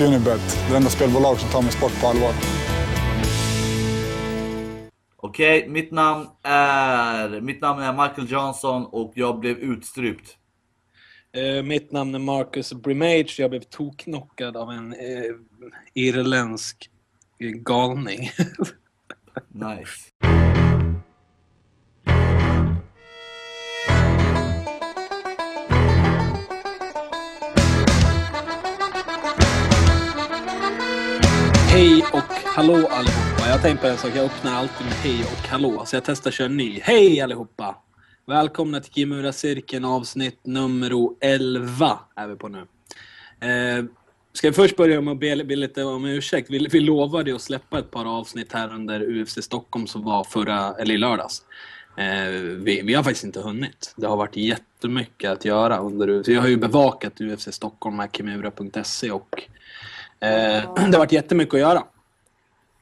Unibet, det enda spelbolag som tar min sport på allvar. Okej, mitt namn är... Mitt namn är Michael Johnson och jag blev utstrypt. Eh, mitt namn är Marcus Brimage. Jag blev toknockad av en eh, irländsk eh, galning. Nice. Hej och hallå allihopa. Jag tänkte på en sak, jag öppnar alltid med hej och hallå. Så jag testar att köra ny. Hej allihopa! Välkomna till Kimura cirkeln avsnitt nummer 11 är vi på nu. Eh, ska vi först börja med att be, be lite om ursäkt. Vi, vi lovade att släppa ett par avsnitt här under UFC Stockholm som var förra, eller i lördags. Eh, vi, vi, har faktiskt inte hunnit. Det har varit jättemycket att göra under UFC. Jag har ju bevakat UFC Stockholm med kimura.se och eh, det har varit jättemycket att göra.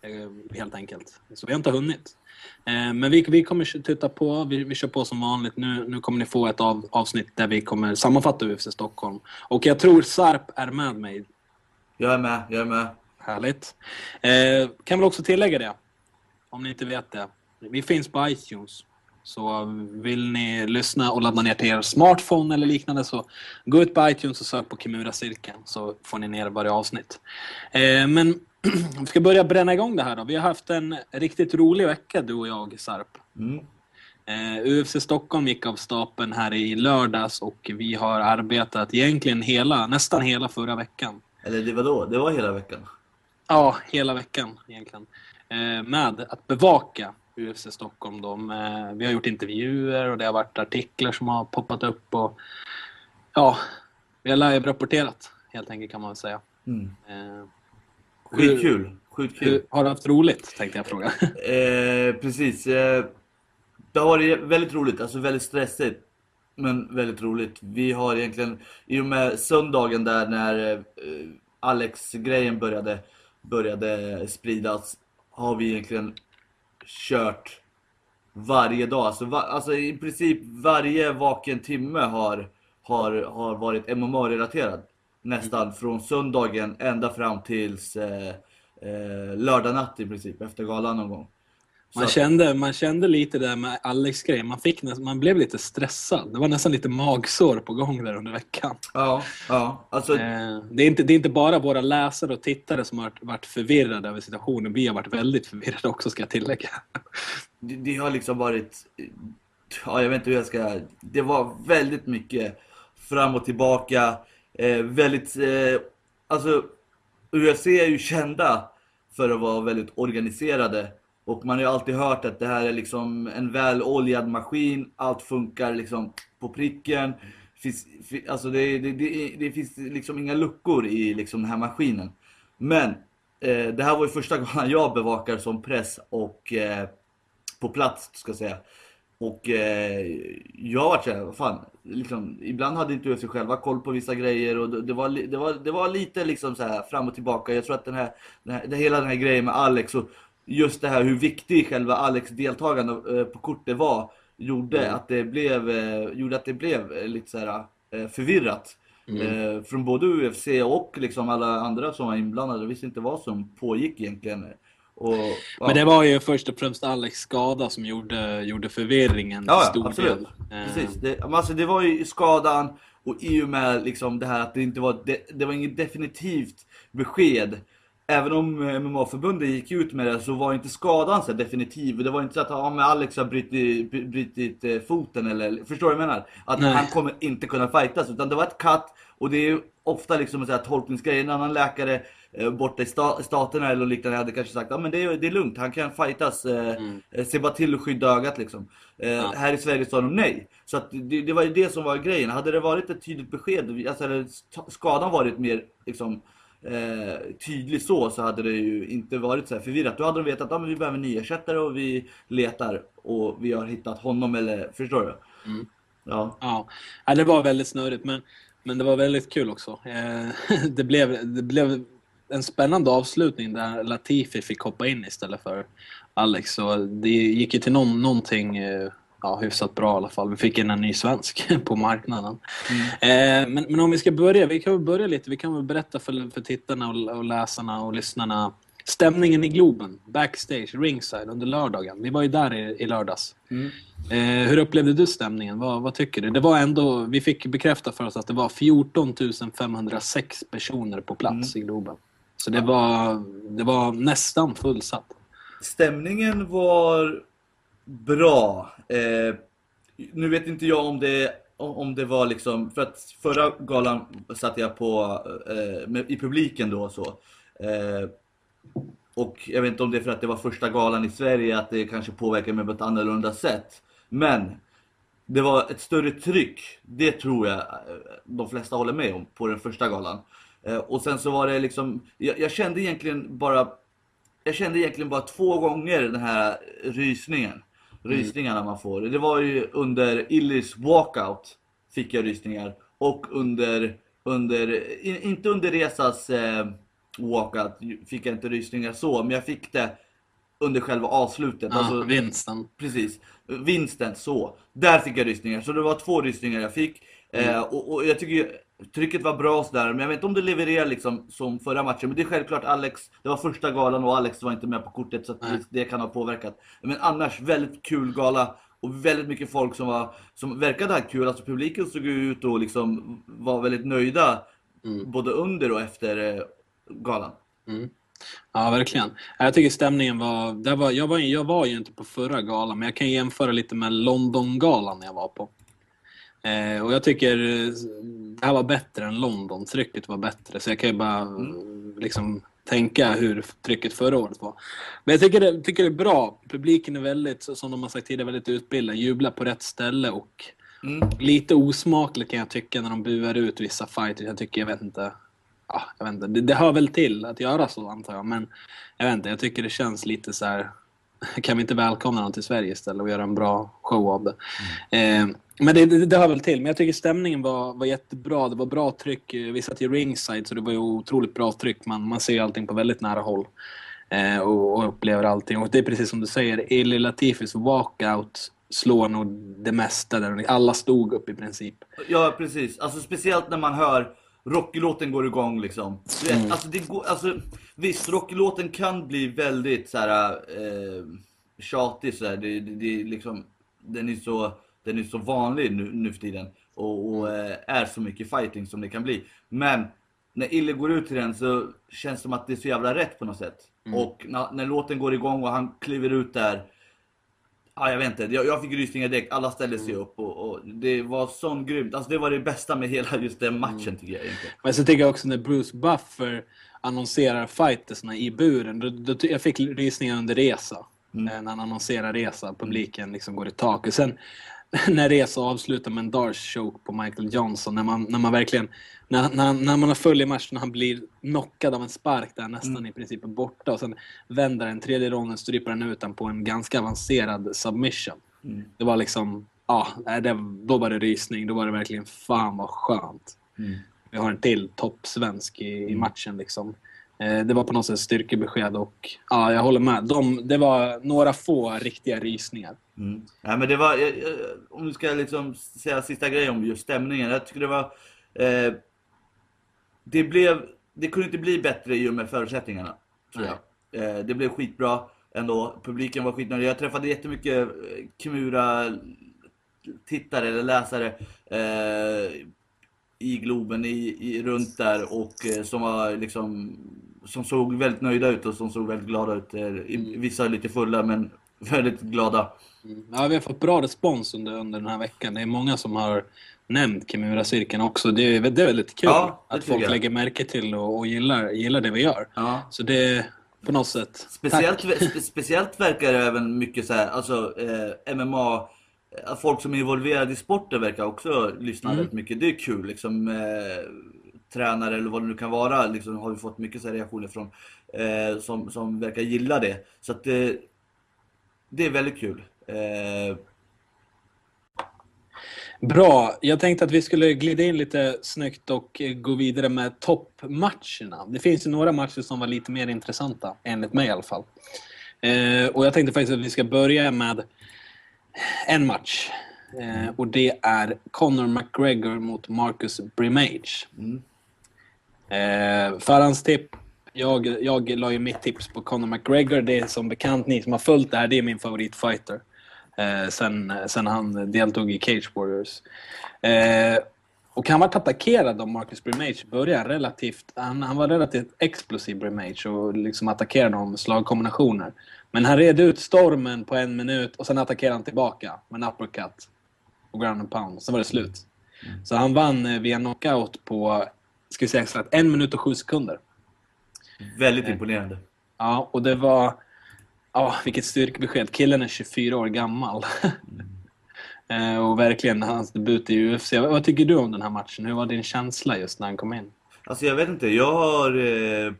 Eh, helt enkelt. Så vi har inte hunnit. Eh, men vi, vi kommer tuta på, vi, vi kör på som vanligt. Nu, nu kommer ni få ett av, avsnitt där vi kommer sammanfatta UFC Stockholm. Och jag tror Sarp är med mig. Jag är med, jag är med. Härligt. Eh, kan väl också tillägga det, om ni inte vet det. Vi finns på iTunes. Så vill ni lyssna och ladda ner till er smartphone eller liknande så gå ut på iTunes och sök på Kimura-cirkeln så får ni ner varje avsnitt. Eh, men vi ska börja bränna igång det här då. Vi har haft en riktigt rolig vecka du och jag, Sarp. Mm. Eh, UFC Stockholm gick av stapeln här i lördags och vi har arbetat egentligen hela, nästan hela förra veckan. Eller det var då? Det var hela veckan? Ja, hela veckan egentligen. Eh, med att bevaka UFC Stockholm. Då. Med, vi har gjort intervjuer och det har varit artiklar som har poppat upp. Och, ja, vi har live-rapporterat helt enkelt kan man väl säga. Mm. Eh, Skitkul. Skitkul. hur, har du haft roligt tänkte jag fråga. Eh, precis. Eh, det har varit väldigt roligt, alltså väldigt stressigt. Men väldigt roligt. Vi har egentligen, i och med söndagen där när eh, Alex-grejen började, började spridas, har vi egentligen kört varje dag. Alltså, va, alltså i princip varje vaken timme har, har, har varit MMA-relaterad. Nästan från söndagen ända fram tills eh, eh, lördag natt i princip, efter galan någon gång. Man kände, man kände lite där med Alex grej. Man, fick, man blev lite stressad. Det var nästan lite magsår på gång där under veckan. Ja, ja. Alltså, Eh, det, är inte, det är inte bara våra läsare och tittare som har varit förvirrade över situationen. Vi har varit väldigt förvirrade också ska jag tillägga. det, det har liksom varit... Ja, jag vet inte hur jag ska... Det var väldigt mycket fram och tillbaka. Eh, väldigt... Eh, alltså, UFC är ju kända för att vara väldigt organiserade. Och man har ju alltid hört att det här är liksom en väloljad maskin. Allt funkar liksom på pricken. Finns, alltså det, det, det, det finns liksom inga luckor i liksom den här maskinen. Men eh, det här var ju första gången jag bevakar som press och eh, på plats ska jag säga. Och eh, jag har varit såhär, vad fan, liksom, ibland hade inte UFC själva koll på vissa grejer och det, det, var, det, var, det var lite liksom så här fram och tillbaka. Jag tror att den här, den här, det, hela den här grejen med Alex och just det här hur viktig själva Alex deltagande eh, på kortet var gjorde att det blev, eh, gjorde att det blev eh, lite så här förvirrat. Eh, från både UFC och liksom alla andra som var inblandade visste inte vad som pågick egentligen. Och, ja. Men det var ju först och främst Alex skada som gjorde, gjorde förvirringen Ja, stor absolut. del. Precis. Det, alltså, det var ju skadan och i och med liksom det här att det inte var, det, det var inget definitivt besked. Även om eh, MMA-förbundet gick ut med det så var inte skadan så definitiv. Det var inte så att ja, men Alex har brutit, brutit eh, foten eller, förstår du vad jag menar? Att Nej. han kommer inte kunna fightas. Utan det var ett cut och det är ju ofta liksom en sån här tolkningsgrej. En annan läkare eh, borta i sta, staterna eller liknande hade kanske sagt ja men det är, det är lugnt, han kan fightas. Eh, eh, Se bara till att skydda ögat liksom. Eh, Här i Sverige sa de nej. Så att det, det var ju det som var grejen. Hade det varit ett tydligt besked, alltså hade sk- skadan varit mer liksom eh, tydlig så, så hade det ju inte varit så här förvirrat. Då hade de vetat att men vi behöver en ny ersättare och vi letar och vi har hittat honom eller, förstår du? Ja. Ja, Ja, det var väldigt snurrigt men, men det var väldigt kul också. Eh, det, blev, det blev en spännande avslutning där Latifi fick hoppa in istället för Alex. Så det gick ju till någon, någonting, eh, ja, hyfsat bra i alla fall. Vi fick in en ny svensk på marknaden. Eh, men, men om vi ska börja, vi kan väl börja lite. Vi kan väl berätta för, för tittarna och, och läsarna och lyssnarna stämningen i Globen, backstage, ringside under lördagen. Vi var ju där i, i lördags. Eh, hur upplevde du stämningen? Vad, vad tycker du? Det var ändå, vi fick bekräfta för oss att det var 14 506 personer på plats i Globen. Så det var, det var nästan fullsatt. Stämningen var bra. Eh, nu vet inte jag om det, om det var liksom, för att förra galan satt jag på eh, med, i publiken då så. Eh, och jag vet inte om det är för att det var första galan i Sverige att det kanske påverkar mig på ett annorlunda sätt. Men det var ett större tryck, det tror jag eh, de flesta håller med om, på den första galan. Eh, och sen så var det liksom, jag, jag kände egentligen bara jag kände egentligen bara två gånger den här rysningen. Rysningarna man får. Det var ju under Illis walkout fick jag rysningar. Och under, under in, inte under Resas eh, walkout fick jag inte rysningar så, men jag fick det under själva avslutet. Ja, Alltså, vinsten. Precis. Vinsten, så. Där fick jag rysningar. Så det var två rysningar jag fick. Eh, och, och jag tycker trycket var bra sådär. Men jag vet inte om det levererar liksom som förra matchen. Men det är självklart Alex, det var första galan och Alex var inte med på kortet. Så det, kan ha påverkat. Men annars, väldigt kul gala. Och väldigt mycket folk som, var, som verkade ha kul. Alltså publiken såg ut och liksom var väldigt nöjda. Både under och efter eh, galan. Ja, verkligen. Jag tycker stämningen var... Det var, jag, var jag var ju inte på förra galan, men jag kan jämföra lite med Londongalan jag var på. Eh, och jag tycker eh, det här var bättre än London. Trycket var bättre, så jag kan ju bara eh, liksom tänka hur trycket förra året var. Men jag tycker det, tycker det är bra. Publiken är väldigt, som de har sagt tidigare, väldigt utbildad. Jublar på rätt ställe och lite osmakligt kan jag tycka när de buar ut vissa fighters. Jag tycker, jag vet inte, ja, jag vet inte. Det, det hör väl till att göra så antar jag, men jag vet inte, jag tycker det känns lite så här. Kan vi inte välkomna dem till Sverige istället och göra en bra show av det? Eh, men det, det, det hör väl till. Men jag tycker stämningen var, var jättebra. Det var bra tryck. Vi satt i ringside så det var ju otroligt bra tryck. Man, man ser allting på väldigt nära håll. Eh, och, och upplever allting. Och det är precis som du säger, Eli Latifis walkout slår nog det mesta. Där. Alla stod upp i princip. Ja, precis. Alltså speciellt när man hör Rocky-låten går igång liksom. Du vet, alltså, det går, alltså, visst, Rocky-låten kan bli väldigt så här, eh, tjatig så här. Det, det, det är liksom, den är så, den är så vanlig nu, nu för tiden. Och, och eh, är så mycket fighting som det kan bli. Men när Ille går ut till den så känns det som att det är så jävla rätt på något sätt. Och när, när låten går igång och han kliver ut där. Ja, jag vet inte, jag, jag fick rysningar direkt. Alla ställde sig upp och, och det var sån grymt. Alltså det var det bästa med hela just den matchen tycker jag egentligen. Men så tycker jag också när Bruce Buffer annonserar fightersna i buren. Då, då, jag fick rysningar under resa. eh, När han annonserar resa. Publiken liksom går i tak. Och sen när resa avslutar med en Darce choke på Michael Johnson. När man, när man verkligen... När, när, när man har följer matchen och han blir knockad av en spark där nästan i princip är borta. Och sen vänder den tredje ronden, stryper han ut den på en ganska avancerad submission. Det var liksom... Ja, det, då var det rysning. Då var det verkligen fan vad skönt. Vi har en till toppsvensk i, i matchen liksom. Eh, det var på något sätt styrkebesked och ja, jag håller med. De, det var några få riktiga rysningar. Mm. Ja, men det var, om du ska liksom säga sista grejen om just stämningen. Jag tycker det var... Eh, det blev... Det kunde inte bli bättre i och med förutsättningarna. Tror jag. Eh, det blev skitbra ändå. Publiken var skitnöjd. Jag träffade jättemycket eh, Kimura tittare eller läsare eh, i Globen, i, i, runt där och eh, som var liksom som såg väldigt nöjda ut och som såg väldigt glada ut. Eh, i- Vissa lite fulla men väldigt glada. Ja, vi har fått bra respons under, under den här veckan. Det är många som har nämnt Kimura-cirkeln också. Det är, det är väldigt kul Ja, att folk jag. lägger märke till och, och gillar, gillar det vi gör. Ja. Så det är på något sätt... Speciellt, spe- speciellt verkar det även mycket så här, alltså eh, MMA, folk som är involverade i sporten verkar också lyssna Mm. väldigt mycket. Det är kul liksom. Eh, tränare eller vad det nu kan vara, liksom, har vi fått mycket så reaktioner från eh, som, som verkar gilla det. Så att eh, det är väldigt kul. Eh, Bra. Jag tänkte att vi skulle glida in lite snyggt och gå vidare med toppmatcherna. Det finns ju några matcher som var lite mer intressanta, enligt mig i alla fall. Eh, och jag tänkte faktiskt att vi ska börja med en match. Eh, och det är Conor McGregor mot Marcus Brimage. Mm. Eh, förhandstipp. Jag, jag la ju mitt tips på Conor McGregor. Det är som bekant, ni som har följt det här, det är min favoritfighter. Eh, sen, sen han deltog i Cage Warriors. Eh, och han var attackerad av Marcus Brimage i början. Relativt, han, han var relativt explosiv Brimage och liksom attackerade honom med slagkombinationer. Men han red ut stormen på en minut och sen attackerade han tillbaka med en uppercut och ground and pound. Sen var det slut. Så han vann eh, via knockout på, ska vi säga exakt, en minut och sju sekunder. Väldigt imponerande. Ja, och det var... Ja, vilket styrkebesked. Killen är 24 år gammal. Eh, Eh, och verkligen hans debut i UFC. Vad tycker du om den här matchen? Hur var din känsla just när han kom in? Alltså jag vet inte, jag har... Eh,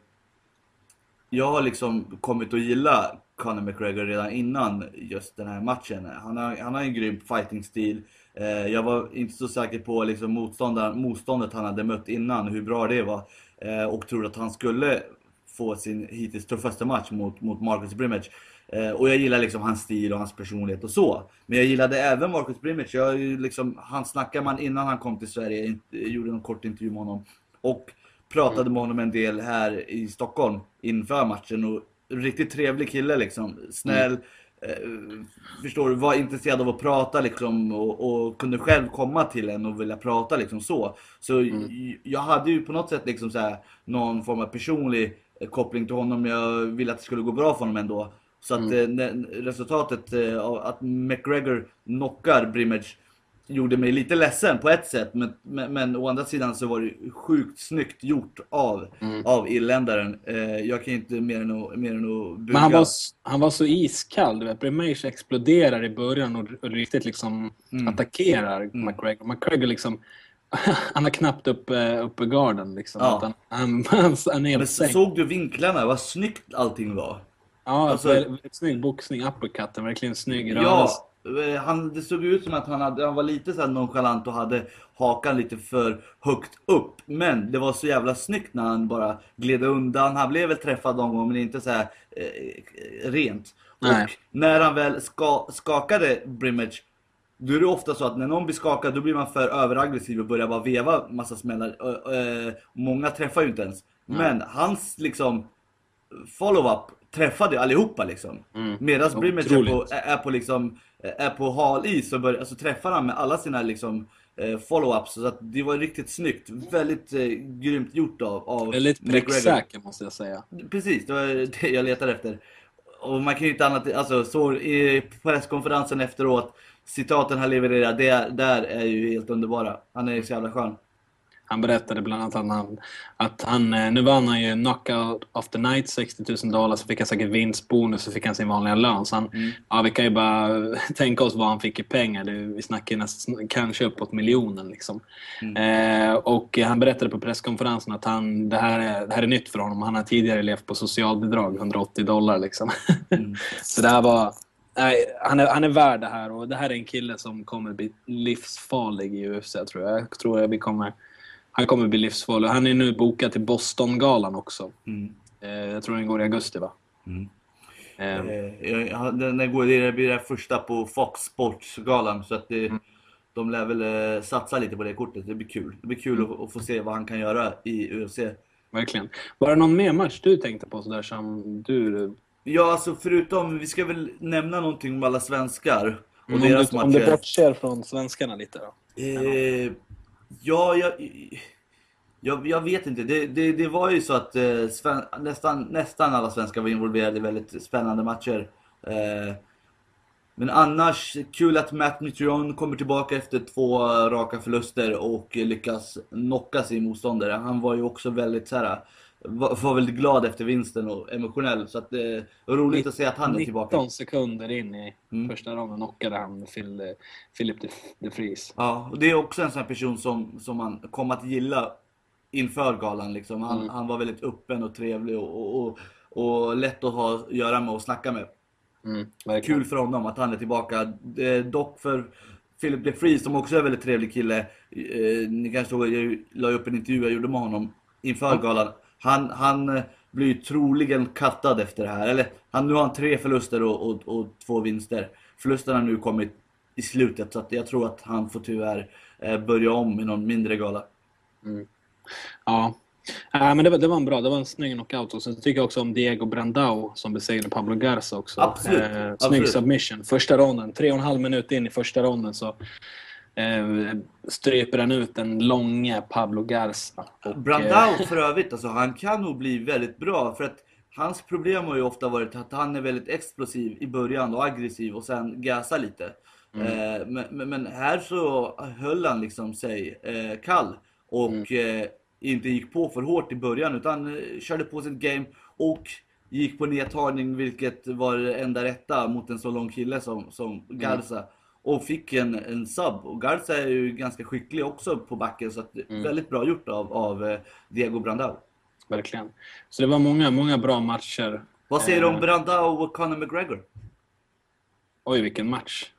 jag har liksom kommit att gilla Conor McGregor redan innan just den här matchen. Han har, han har en grym fighting-stil. Eh, jag var inte så säker på liksom motståndet han hade mött innan, hur bra det var. Eh, och trodde att han skulle få sin hittills tuffaste match mot, mot Marcus Brimage. Eh, och jag gillar liksom hans stil och hans personlighet och så. Men jag gillade även Marcus Brimage. Jag, liksom, han snackade man innan han kom till Sverige, jag gjorde en kort intervju med honom. Och pratade med honom en del här i Stockholm inför matchen. Och riktigt trevlig kille liksom. Snäll. Mm. Eh, förstår du? Var intresserad av att prata liksom och, och, kunde själv komma till en och vilja prata liksom så. Så mm. jag hade ju på något sätt liksom så här, någon form av personlig koppling till honom. Jag ville att det skulle gå bra för honom ändå. Så att mm. eh, resultatet eh, av att McGregor knockar Brimage gjorde mig lite ledsen på ett sätt. Men, men, men å andra sidan så var det sjukt snyggt gjort av, mm. av irländaren. Eh, jag kan inte mer än att, mer än att buga. Men han var, han var så iskall. Du vet. Brimage exploderar i början och, och riktigt liksom mm. attackerar mm. McGregor. McGregor liksom han har knappt upp, eh, upp garden liksom. Ja. Han, han, han, han är Men såg du vinklarna? Vad snyggt allting var. Ja, alltså, väldigt snygg boxning, uppercutten, verkligen snygg rörelse. Ja, eh, han, det såg ut som att han, hade, han var lite så nonchalant och hade hakan lite för högt upp. Men det var så jävla snyggt när han bara gled undan. Han blev väl träffad någon gång men inte så här eh, rent. Nej. Och när han väl ska, skakade Brimage då är det ofta så att när någon blir skakad då blir man för överaggressiv och börjar bara veva massa smällar. Äh, många träffar ju inte ens. Mm. Men hans liksom follow-up träffade allihopa liksom. Mm. Medan Brimage är på, är på liksom är på hal is så börjar, alltså, träffar han med alla sina liksom eh, follow-ups. Så att det var riktigt snyggt. Väldigt eh, grymt gjort av, av Väldigt pricksäker måste jag säga. Precis, det var det jag letade efter. Och man kan ju inte annat, alltså så i presskonferensen efteråt, citaten han levererar, det där är ju helt underbara. Han är så jävla skön. Han berättade bland annat att han, att han eh, nu vann han ju Knockout of the Night, 60 000 dollar, så fick han säkert vinstbonus, så fick han sin vanliga lön. Så han, mm. ja, vi kan ju bara tänka oss vad han fick i pengar. Det, vi snackar nästan, kanske uppåt miljonen. Liksom. Mm. Eh, och han berättade på presskonferensen att han, det, här är, det här är nytt för honom. Han har tidigare levt på socialbidrag, 180 dollar. Liksom. Mm. så det här var Nej, han är, han är värd det här och det här är en kille som kommer bli livsfarlig i UFC tror jag. Jag tror att vi kommer han kommer bli livsfarlig. Han är nu bokad till Boston-galan också. Mm. Eh, jag tror den går i augusti va? Mm. Um. Den går, det blir den första på Fox Sports-galan. Så att det, mm. de lär väl eh, satsa lite på det kortet. Det blir kul. Det blir kul mm. att, att, få se vad han kan göra i UFC. Verkligen. Var det någon mer match du tänkte på sådär som du... Ja, alltså förutom, vi ska väl nämna någonting om alla svenskar. Och mm, deras om, du, matcher. om du bortser från svenskarna lite då? Eh, Ja, jag, jag, jag vet inte. Det, det, det var ju så att eh, sven, nästan, nästan alla svenskar var involverade i väldigt spännande matcher. Eh, men annars, kul att Matt Mitrion kommer tillbaka efter två raka förluster och lyckas knocka sin motståndare. Han var ju också väldigt så här, var, var väldigt glad efter vinsten och emotionell. Så att det är roligt att se att han är tillbaka. 19 sekunder in i mm. första ronden knockade han Philip de Vries. Ja, och det är också en sån här person som, som man kom att gilla inför galan. Liksom. Han, mm. han var väldigt öppen och trevlig och, och, och, lätt att ha att göra med och snacka med. Mm, Kul för honom att han är tillbaka. Dock för Philip de Vries som också är en väldigt trevlig kille. Eh, ni kanske såg, jag la upp en intervju jag gjorde med honom inför galan. Han, han eh, blir troligen kattad efter det här. Eller han, nu har han tre förluster och, och, och två vinster. Förlusterna har nu kommit i slutet. Så att jag tror att han får tyvärr eh, börja om i någon mindre gala. Ja. Nej, men det var, det var en bra, det var en snygg knockout. Och sen tycker jag också om Diego Brandao som besegrade Pablo Garza också. Absolut, Eh, snygg absolut. submission. Första ronden, tre och en halv minut in i första ronden så eh, stryper han ut den långa Pablo Garza. Och, eh, Brandao för övrigt, alltså, han kan nog bli väldigt bra. För att hans problem har ju ofta varit att han är väldigt explosiv i början och aggressiv och sen gasar lite. Eh, men, men, här så höll han liksom sig eh, kall och eh, inte gick på för hårt i början utan eh, körde på sitt game och gick på nedtagning vilket var det enda rätta mot en så lång kille som, som Garza. Och fick en, en sub. Och Garza är ju ganska skicklig också på backen så att, väldigt bra gjort av, av eh, Diego Brandao. Verkligen. Så det var många, många bra matcher. Vad säger du Eh. om Brandao och Conor McGregor? Oj, vilken match.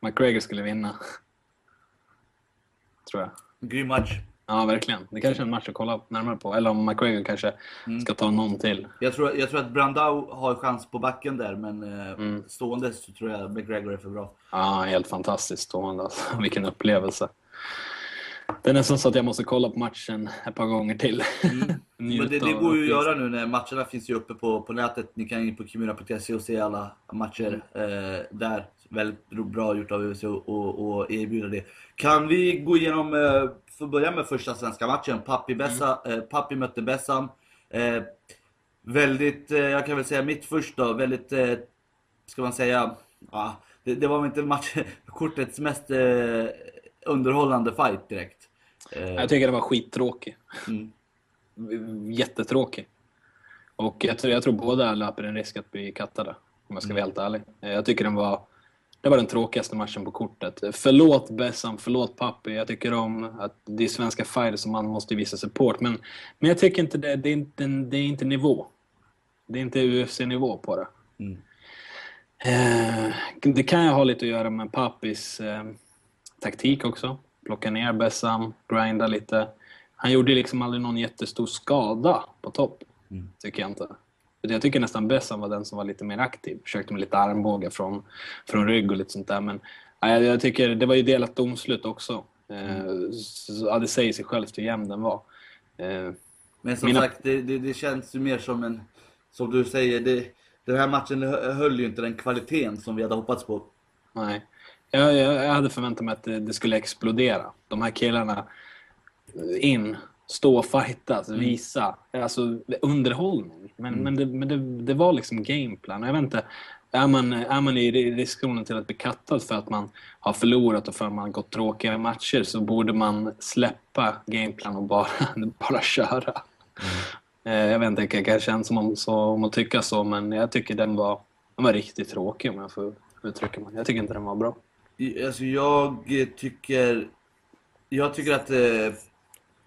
McGregor skulle vinna. Tror jag. Grym match. Ja, verkligen. Det kanske är en match att kolla närmare på. Eller om McGregor kanske ska ta någon till. Jag tror, jag tror att Brandao har chans på backen där men eh, Mm. stående så tror jag McGregor är för bra. Ja, helt fantastiskt stående. Alltså. Vilken upplevelse. Det är nästan så att jag måste kolla på matchen ett par gånger till. Njuta Men det, det går ju att göra nu när matcherna finns ju uppe på, på nätet. Ni kan in på kimura.se och se alla matcher eh, där. Väldigt bra gjort av UFC och erbjuda det. Kan vi gå igenom, eh, för att börja med första svenska matchen. Pappi, Bessa, eh, Pappi mötte Bessam. Eh, väldigt, eh, jag kan väl säga mitt först då, väldigt, eh, ska man säga, ja, det, det var väl inte match, kortets mest eh, underhållande fight direkt. Eh, Jag tycker det var skittråkig. mm. Jättetråkig. Och jag tror, jag tror båda löper en risk att bli kattade. Om jag ska vara helt ärlig. Eh, Jag tycker den var, det var den tråkigaste matchen på kortet. Förlåt Bessam, förlåt Pappi. Jag tycker om att det är svenska fighters som man måste visa support. Men, men jag tycker inte det, det, är inte, det är inte nivå. Det är inte UFC-nivå på det. Mm. Eh, det kan ju ha lite att göra med Pappis eh, taktik också. Plocka ner Bessam, grinda lite. Han gjorde liksom aldrig någon jättestor skada på topp. Tycker jag inte. Jag tycker nästan Bessam var den som var lite mer aktiv. Försökte med lite armbågar från, från rygg och lite sånt där. Men jag, jag tycker det var ju delat domslut också. Eh, så, ja, det säger sig självt hur jämn den var. Eh, Men som Mina- sagt, det, det, det känns ju mer som en, som du säger, det, den här matchen hö- höll ju inte den kvaliteten som vi hade hoppats på. Nej. Jag, jag, jag hade förväntat mig att det, det skulle explodera. De här killarna in, stå och fightas, visa. Alltså underhållning. Men, men, det, men det, det var liksom gameplan. Jag vet inte. Är man, är man i riskzonen till att bli kattad för att man har förlorat och för att man har gått tråkiga matcher så borde man släppa gameplan och bara, bara köra. Eh, Jag vet inte, det kanske känns som om, så, om att tycka så, men jag tycker den var, den var riktigt tråkig om jag får uttrycka mig. Jag tycker inte den var bra. Alltså jag eh, tycker, jag tycker att eh,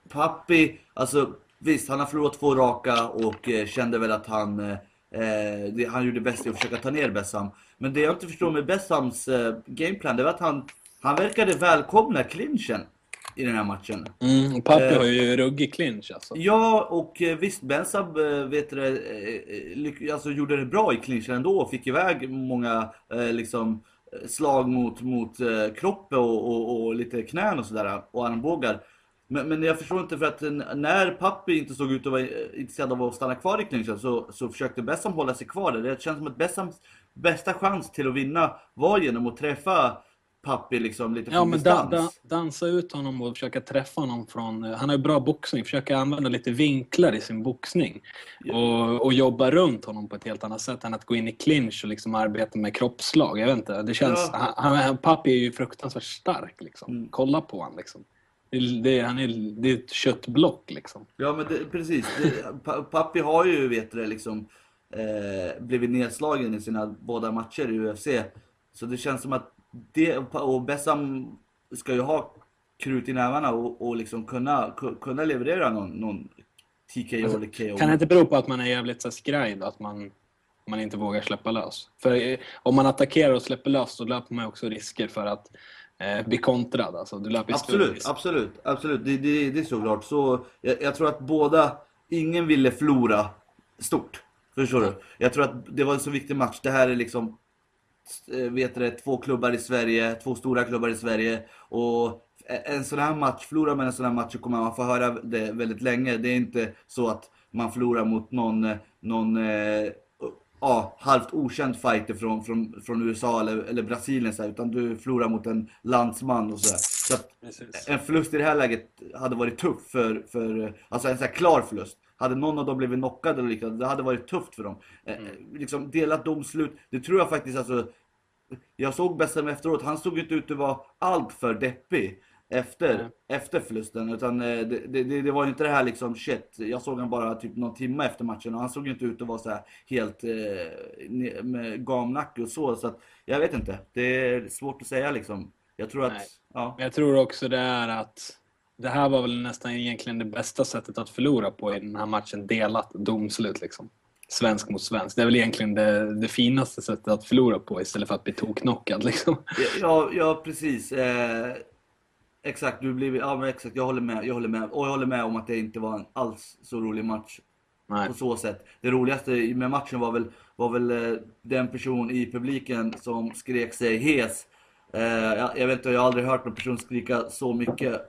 Pappi, alltså visst han har förlorat två raka och eh, kände väl att han, eh, eh, det, han gjorde bäst i att försöka ta ner Bessam. Men det jag inte förstår med Bessams eh, gameplan, det var att han, han verkade välkomna clinchen i den här matchen. Mm, Pappi Eh. har ju ruggig clinch alltså. Ja, och eh, visst Bensab eh, vet du, det, eh, eh, alltså, gjorde det bra i clinchen ändå och fick iväg många eh, liksom, eh, slag mot, mot eh, kroppen och, och, och lite knän och sådär och armbågar. Men, men jag förstår inte för att när Pappi inte såg ut att vara eh, intresserad av att stanna kvar i clinchen så, så försökte Bessam hålla sig kvar där. Det känns som att Bessams bästa chans till att vinna var genom att träffa Pappi liksom lite Ja, från men da, distans. da, dansa ut honom och försöka träffa honom från... eh, Han har ju bra boxning. Försöka använda lite vinklar i sin boxning. Och, och jobba runt honom på ett helt annat sätt än att gå in i clinch och liksom arbeta med kroppsslag. Jag vet inte. Det känns... Ja. Han, han, Pappi är ju fruktansvärt stark liksom. Mm. Kolla på honom liksom. Det, är- han är, det är ett köttblock liksom. Ja men det, precis. Det, pa, Pappi har ju vet du, liksom eh, blivit nedslagen i sina båda matcher i UFC. Så det känns som att det, och Bessam ska ju ha krut i nävarna och, och liksom kunna, ku- kunna leverera någon, någon TKO eller KO. Kan det inte bero på att man är jävligt så skraj då? Att man, man inte vågar släppa lös? För eh, om man attackerar och släpper lös så löper man också risker för att eh, bli kontrad. Alltså, du löper Absolut, risk. absolut, absolut. Det, det, det är såklart. Så jag, jag tror att båda, ingen ville förlora stort. Förstår du? Jag tror att det var en så viktig match. Det här är liksom eh, vet det, två klubbar i Sverige, två stora klubbar i Sverige. Och en sån här match, förlorar man en sån här match så kommer man få höra det väldigt länge. Det är inte så att man förlorar mot någon, någon eh, ja, halvt okänd fighter från, från, från USA eller, eller Brasilien så här, utan du förlorar mot en landsman och sådär. Så att en förlust i det här läget hade varit tuff för, för alltså en här klar förlust. Hade någon av dem blivit knockad eller liknande, det hade varit tufft för dem. Eh, liksom delat domslut, det tror jag faktiskt alltså. Jag såg Bessem efteråt, han såg inte ut att vara allt för deppig efter, Nej. efter förlusten. Utan eh, det, det, det var ju inte det här liksom shit. Jag såg han bara typ någon timme efter matchen och han såg ju inte ut att vara så här helt eh, med gamnacke och så. Så att, jag vet inte. Det är svårt att säga liksom. Jag tror att, Nej. ja. Men jag tror också det är att det här var väl nästan egentligen det bästa sättet att förlora på i den här matchen. Delat domslut liksom. Svensk mot svensk. Det är väl egentligen det, det finaste sättet att förlora på istället för att bli toknockad liksom. Ja, ja precis. Eh, exakt, du blir, ja men exakt, jag håller med. Jag håller med. Och jag håller med om att det inte var en alls så rolig match Nej. på så sätt. Det roligaste med matchen var väl, var väl eh, den person i publiken som skrek sig hes. Eh, jag, jag vet inte, jag har aldrig hört någon person skrika så mycket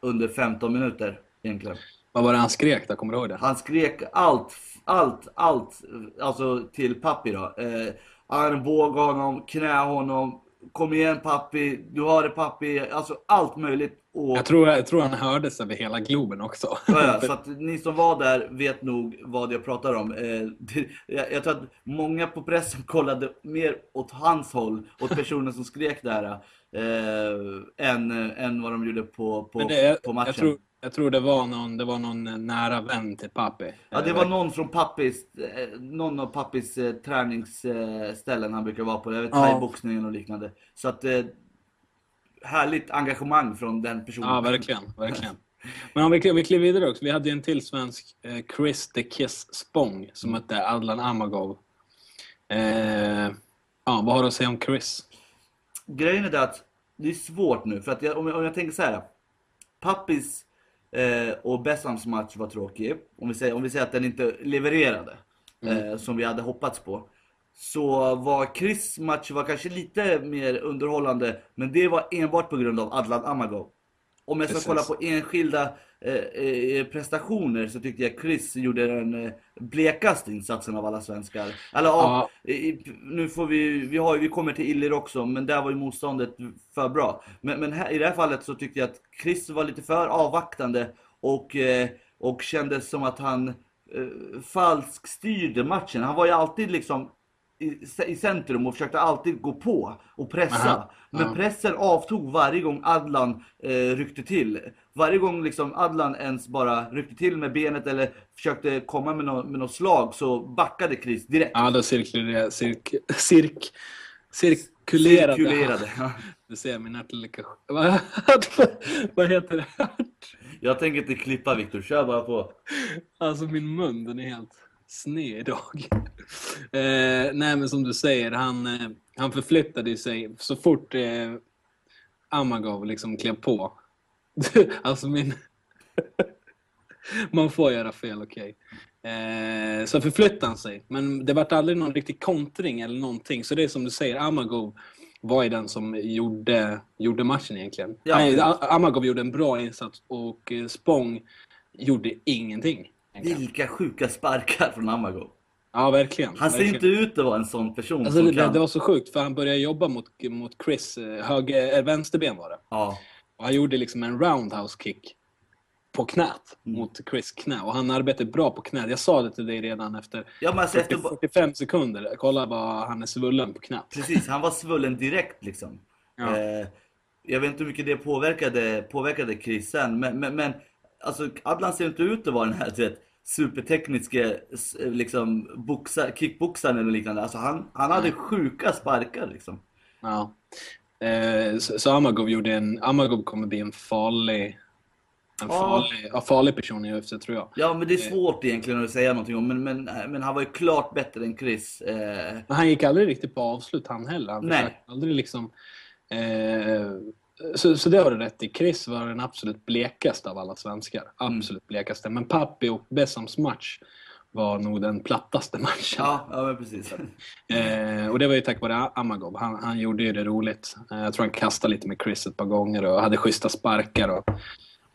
under 15 minuter egentligen. Vad var det han skrek då? Kommer du ihåg det? Han skrek allt, allt, allt, alltså till Pappi då. Eh, armbåga honom, knä honom, kom igen Pappi, du har det Pappi, alltså allt möjligt. Och, Jag tror, jag tror han hördes över hela Globen också. ja, ja, så att ni som var där vet nog vad jag pratar om. Eh, jag, jag tror att många på pressen kollade mer åt hans håll, åt personen som skrek där, eh, än, än vad de gjorde på, på, det, på matchen. Jag, tror, det var någon, det var någon nära vän till Papi. Ja, det var någon från Pappis, eh, någon av Pappis eh, träningsställen han brukar vara på. Jag vet, Ja. thaiboxningen och liknande. Så att, eh, härligt engagemang från den personen. Ja, verkligen. verkligen. Men om vi, vi kliver vidare också. Vi hade ju en till svensk, eh, Chris the Kiss Spång, som mötte Adlan Amagov. Eh, ja, vad har du att säga om Chris? Grejen är det att det är svårt nu, för att jag, om, jag, om jag tänker så här. Pappis eh, och Bessams match var tråkig. Om vi säger, om vi säger att den inte levererade, eh, som vi hade hoppats på. Så var Chris match var kanske lite mer underhållande, men det var enbart på grund av Adlan Amagov. Om jag ska Precis. kolla på enskilda eh, eh, prestationer så tyckte jag Chris gjorde den eh, blekaste insatsen av alla svenskar. Eller ja, i- nu får vi, vi, har, vi kommer till Illir också, men där var ju motståndet för bra. Men, men här, i det här fallet så tyckte jag att Chris var lite för avvaktande och, eh, och kändes som att han eh, falskstyrde matchen. Han var ju alltid liksom i, i centrum och försökte alltid gå på och pressa. Aha, Men pressen avtog varje gång Adlan eh, ryckte till. Varje gång liksom Adlan ens bara ryckte till med benet eller försökte komma med, nå- med något slag så backade Chris direkt. Ja, då cirkulerade, cirk, cirk, cirkulerade. Cirkulerade. Ja. Du ser min. Vad, vad heter det? Jag tänker inte klippa Viktor, kör bara på. Alltså min mun, den är helt sned idag. Eh, nej men som du säger, han, eh, han förflyttade sig så fort eh, Amagov liksom klev på. alltså min... Man får göra fel, okej. Eh, så förflyttade han sig. Men det vart aldrig någon riktig kontring eller någonting. Så det är som du säger, Amagov var ju den som gjorde, gjorde matchen egentligen. Ja, Nej, Amagov gjorde en bra insats och eh, Spång gjorde ingenting. Vilka sjuka sparkar från Amagov. Ja, verkligen. Han ser verkligen. inte ut att vara en sån person Alltså, som det, kan... det var så sjukt, för han började jobba mot, mot Chris, eh, höger, eh, vänsterben var det. Ja. Och han gjorde liksom en roundhouse kick på knät, Mm. mot Chris knä. Och han arbetade bra på knät. Jag sa det till dig redan efter ja, men alltså efter... 40, 45 sekunder. Kolla vad han är svullen på knät. Precis, han var svullen direkt liksom. Ja. Eh, jag vet inte hur mycket det påverkade, påverkade Chris sen, men, men, men alltså, Adlan ser inte ut att vara den här du vet, supertekniske liksom, boxa, kickboxaren eller liknande. Alltså, han, han hade sjuka sparkar liksom. Ja. Eh, så, så Amagov gjorde en... Amagov kommer bli en farlig... En farlig, ja, farlig person i UFC tror jag. Ja, men det är svårt egentligen att säga någonting om, men, men, men han var ju klart bättre än Chris. Eh, Men han gick aldrig riktigt på avslut han heller. Han Nej. aldrig liksom... Eh, så, så det har du rätt i. Chris var den absolut blekaste av alla svenskar. Mm. Absolut blekaste. Men Pappi och Bessams match var nog den plattaste matchen. Ja, ja precis. Eh, och det var ju tack vare Amagov. Han, han gjorde ju det roligt. Eh, jag tror han kastade lite med Chris ett par gånger och hade schyssta sparkar. Och,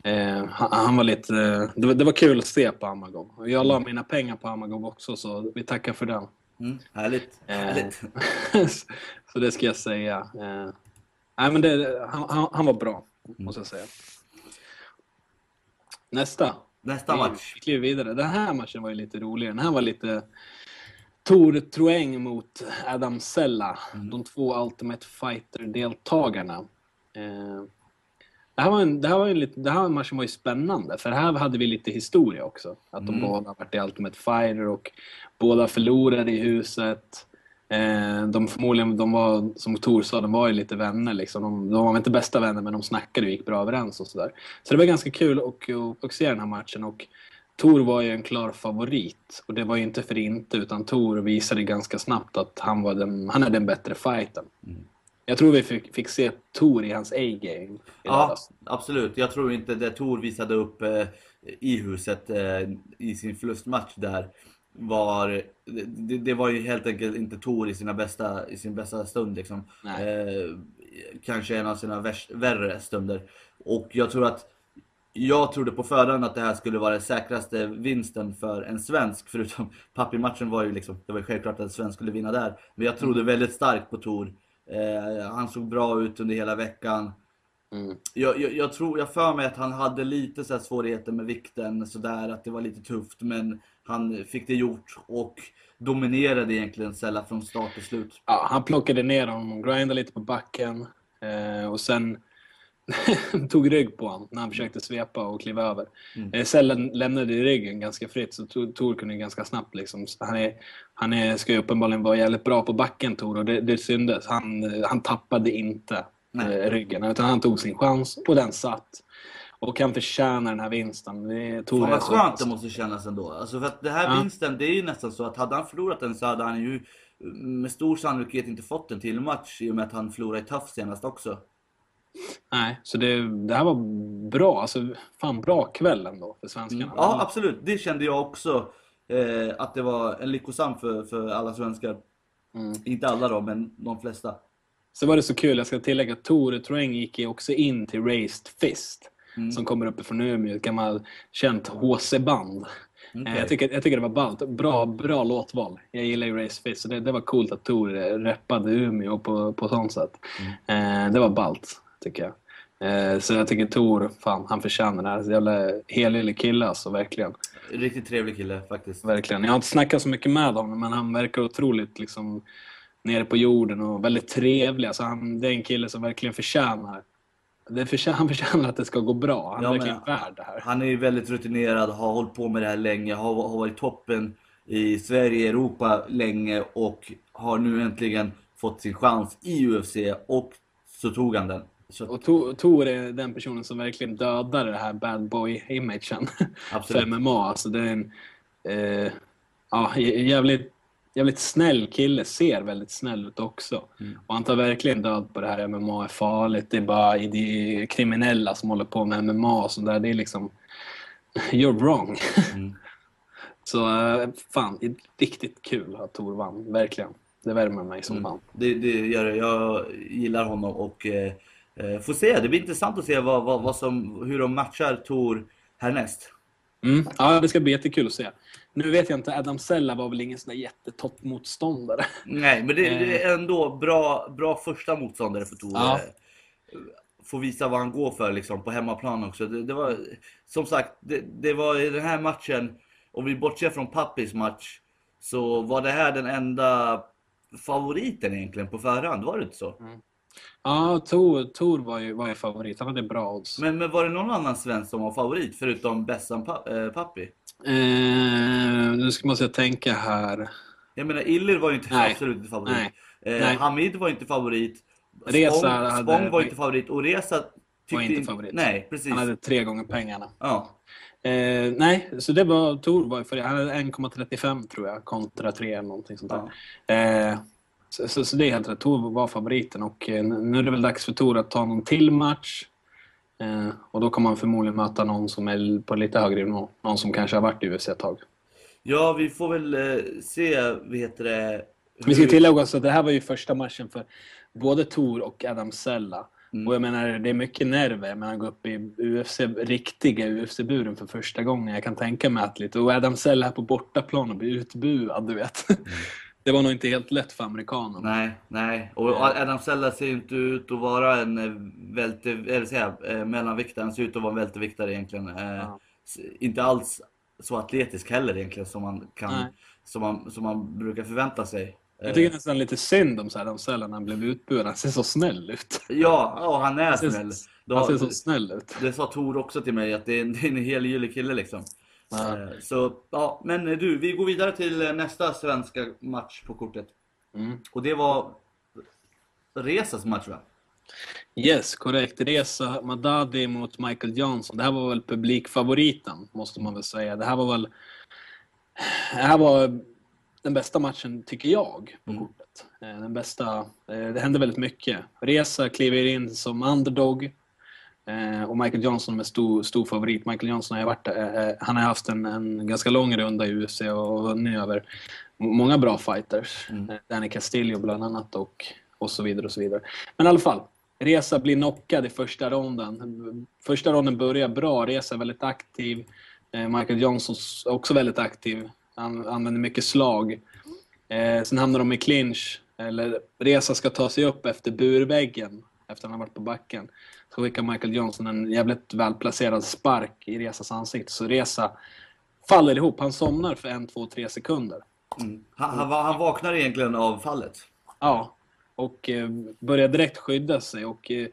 eh, han, han var lite, eh, det, var, det var kul att se på Amagov. Jag la mina pengar på Amagov också, så vi tackar för den. Mm, härligt. Eh, härligt. så det ska jag säga. Nej, men det, han, han, han var bra, måste jag säga. Nästa. Nästa match. Vi kliver vidare. Den här matchen var ju lite roligare. Den här var lite Tor Troeng mot Adam Sella. Mm. De två Ultimate Fighter-deltagarna. Eh, det här var en, det här var en lite, det här matchen var ju spännande, för här hade vi lite historia också. Att de Mm. båda varit i Ultimate Fighter och båda förlorade i huset. Eh, de förmodligen, de var, som Tor sa, de var ju lite vänner liksom. De, de var väl inte bästa vänner, men de snackade och gick bra överens och sådär. Så det var ganska kul att, se den här matchen och Tor var ju en klar favorit och det var ju inte för inte utan Tor visade ganska snabbt att han, var den, han är den bättre fighten. Jag tror vi fick, fick se Tor i hans A-game Ja, absolut. Jag tror inte det Tor visade upp eh, i huset eh, i sin förlustmatch där var... Det, det var ju helt enkelt inte Tor i, sina bästa, i sin bästa stund liksom. Eh, kanske en av sina värst, värre stunder. Och jag tror att jag trodde på förhand att det här skulle vara den säkraste vinsten för en svensk. Förutom Pappi-matchen var ju liksom, det var ju självklart att en svensk skulle vinna där. Men jag trodde väldigt starkt på Tor. Eh, han såg bra ut under hela veckan. Mm. Jag, jag, jag tror, jag för mig att han hade lite så svårigheter med vikten sådär, att det var lite tufft. Men han fick det gjort och dominerade egentligen Sella från start till slut. Ja, han plockade ner honom, grindade lite på backen eh, och sen tog rygg på honom när han försökte svepa och kliva över. Mm. Eh, Sällan lämnade ryggen ganska fritt så Tor- kunde ganska snabbt liksom. Han, är, han är, ska ju uppenbarligen vara jävligt bra på backen Tor och det, det syndes. Han, eh, han tappade inte eh, ryggen utan han tog sin chans och den satt. Och han förtjänar den här vinsten. Det Tor Fan vad skönt det måste kännas ändå. Alltså för att det här Ja. vinsten, det är ju nästan så att hade han förlorat den så hade han ju med stor sannolikhet inte fått en till match i och med att han förlorade i Tuff senast också. Nej, så det, det här var bra. Alltså, fan bra kväll ändå för svenskarna. Mm. Ja absolut, det kände jag också. Eh, att det var en lyckosam för, för alla svenskar. Mm. Inte alla då, men de flesta. Så var det så kul, jag ska tillägga att Tore Troeng gick ju också in till Raised Fist. Mm. Som kommer uppifrån Umeå, ett gammalt känt HC-band. Okej. Eh, Jag, tycker, jag tycker det var ballt. Bra, bra låtval. Jag gillar ju Fist, så det, det var coolt att Tore reppade Umeå på, på sånt sätt. Mm. Eh, det var ballt, tycker jag. Eh, så jag tycker Tor, fan, han förtjänar det här. Jävla helylle kille alltså, verkligen. Riktigt trevlig kille faktiskt. Verkligen. Jag har inte snackat så mycket med honom, men han verkar otroligt liksom, nere på jorden och väldigt trevlig. Alltså han, det är en kille som verkligen förtjänar det förtjänar, han förtjänar att det ska gå bra. Han är Ja, men- verkligen värd det här. Han är ju väldigt rutinerad, har hållit på med det här länge, har, har varit toppen i Sverige, Europa länge och har nu äntligen fått sin chans i UFC och så tog han den. Så, Och Tor Tor är den personen som verkligen dödar det här bad boy-imagen för. MMA. Alltså det är en eh, ja, jä- jävligt, jävligt snäll kille, ser väldigt snäll ut också. Mm. Och han tar verkligen död på det här MMA är farligt, det är bara det är kriminella som håller på med MMA och sådär. Det är liksom, you're wrong. Mm. Så eh, fan, det är riktigt kul att Tor vann, verkligen. Det värmer mig som fan. Det, det gör det. Jag gillar honom och eh, eh, får se. Det blir intressant att se vad, vad, vad som, hur de matchar Tor härnäst. Mm. Ja, det ska bli jättekul att se. Nu vet jag inte, Adam Sella var väl ingen sån där jättetoppmotståndare. Nej, men det, det är ändå bra, bra första motståndare för Tor. Ja. Eh, Får visa vad han går för liksom, på hemmaplan också. Det, det var, som sagt, det, det var i den här matchen, om vi bortser från Pappis match, så var det här den enda favoriten egentligen på förhand, var det inte så? Ja, Tor, Tor var, ju, var ju favorit. Han hade bra odds. Men, men var det någon annan svensk som var favorit förutom Bessan eh, Pappi? Eh, nu ska man jag tänka här. Jag menar, Iller var ju inte Nej. absolut inte favorit. Nej. Eh, Nej. Hamid var inte favorit. Reza Spång, hade- Spång var inte favorit och Reza tyckte inte in- favorit. Nej, precis. Han hade tre gånger pengarna. Ja. Eh, nej, så det var Tor var ju för. Han hade 1,35 tror jag kontra 3 eller någonting sånt där. Ja. Eh, så, så, så det är helt rätt. Tor var favoriten och eh, nu är det väl dags för Tor att ta någon till match. Eh, och då kommer han förmodligen möta någon som är på lite högre nivå. Någon som kanske har varit i UFC ett tag. Ja, vi får väl eh, se, vad heter det... Vi ska tillägga också att det här var ju första matchen för både Tor och Adam Sella. Mm. Och jag menar, det är mycket nerver. Jag menar, gå upp i UFC, riktiga UFC-buren för första gången. Jag kan tänka mig att lite... Och Adam Sella här på bortaplan och bli utbuad, du vet. Det var nog inte helt lätt för amerikanen. Nej, nej. Och Adam Sella ser ju inte ut att vara en eh, välte, eller säga, eh, mellanviktare. Han ser ut att vara en välteviktare egentligen. Eh, Ja. Inte alls så atletisk heller egentligen som man kan, Nej. som man, som man brukar förvänta sig. Jag tycker nästan lite synd om Adam Sella när han blev utbuad. Han ser så snäll ut. Ja, ja, han är snäll. han ser så snäll ut. det sa Tor också till mig, att det är en, det är en helgillig kille liksom. Eh, Så, ja, men du, vi går vidare till eh, nästa svenska match på kortet. Mm. Och det var Resas match va? Yes, korrekt. Reza Madadi mot Michael Johnson. Det här var väl publikfavoriten, måste man väl säga. Det här var väl... Det här var den bästa matchen, tycker jag, på Mm. kortet. Eh, Den bästa... Det hände väldigt mycket. Reza kliver in som underdog. Eh, Och Michael Johnson är stor, stor favorit. Michael Johnson har varit, eh, han har haft en, en ganska lång runda i UFC och vunnit över många bra fighters. Mm. Eh, Danny Castillo bland annat och, och så vidare och så vidare. Men i alla fall, Reza blir knockad i första ronden. Första ronden börjar bra, Reza är väldigt aktiv. Eh, Michael Johnson är också väldigt aktiv. Han använder mycket slag. Eh, sen hamnar de i clinch. Eller Reza ska ta sig upp efter burväggen efter han har varit på backen. Så skickar Michael Johnson en jävligt välplacerad spark i Rezas ansikte. Så Reza faller ihop. Han somnar för en, två, tre sekunder. Mm. Han, han, han vaknar egentligen av fallet. Ja, och eh, börjar direkt skydda sig. Och eh,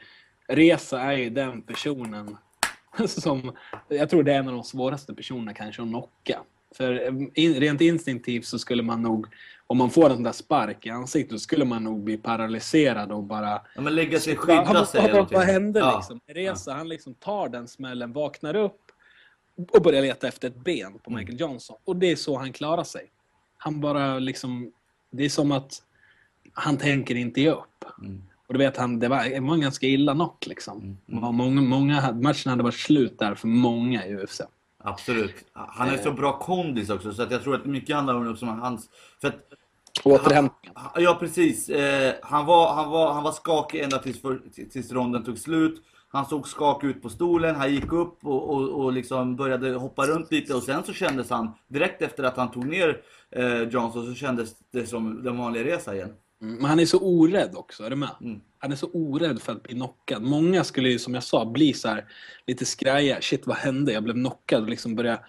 Reza är ju den personen som... Jag tror det är en av de svåraste personerna kanske att knocka. För eh, rent instinktivt så skulle man nog, om man får en sån där spark i ansiktet, då skulle man nog bli paralyserad och bara... Ja, men lägga sig, skydda sig. vad, vad, hände Ja. liksom? Reza, han liksom tar den smällen, vaknar upp och börjar leta efter ett ben på Mm. Michael Johnson. Och det är så han klarar sig. Han bara liksom... Det är som att han tänker inte ge upp. Mm. Och du vet, han, det var, det var en ganska illa knock liksom. Mm, Många, många, matchen hade varit slut där för många i UFC. Absolut. Han är så bra kondis också så att jag tror att mycket handlar om också om hans... För att, Återhämtningen. han- ja precis. Eh, han, var, han, var, han var skakig ända tills, för, tills ronden tog slut. Han såg skakig ut på stolen, han gick upp och, och, och liksom började hoppa runt lite och sen så kändes han, direkt efter att han tog ner eh, Johnson så kändes det som den vanliga resa igen. Mm, Men han är så orädd också, är du med? Mm. Han är så orädd för att bli knockad. Många skulle ju, som jag sa, bli så här lite skraja. Shit, vad hände? Jag blev knockad och liksom börja...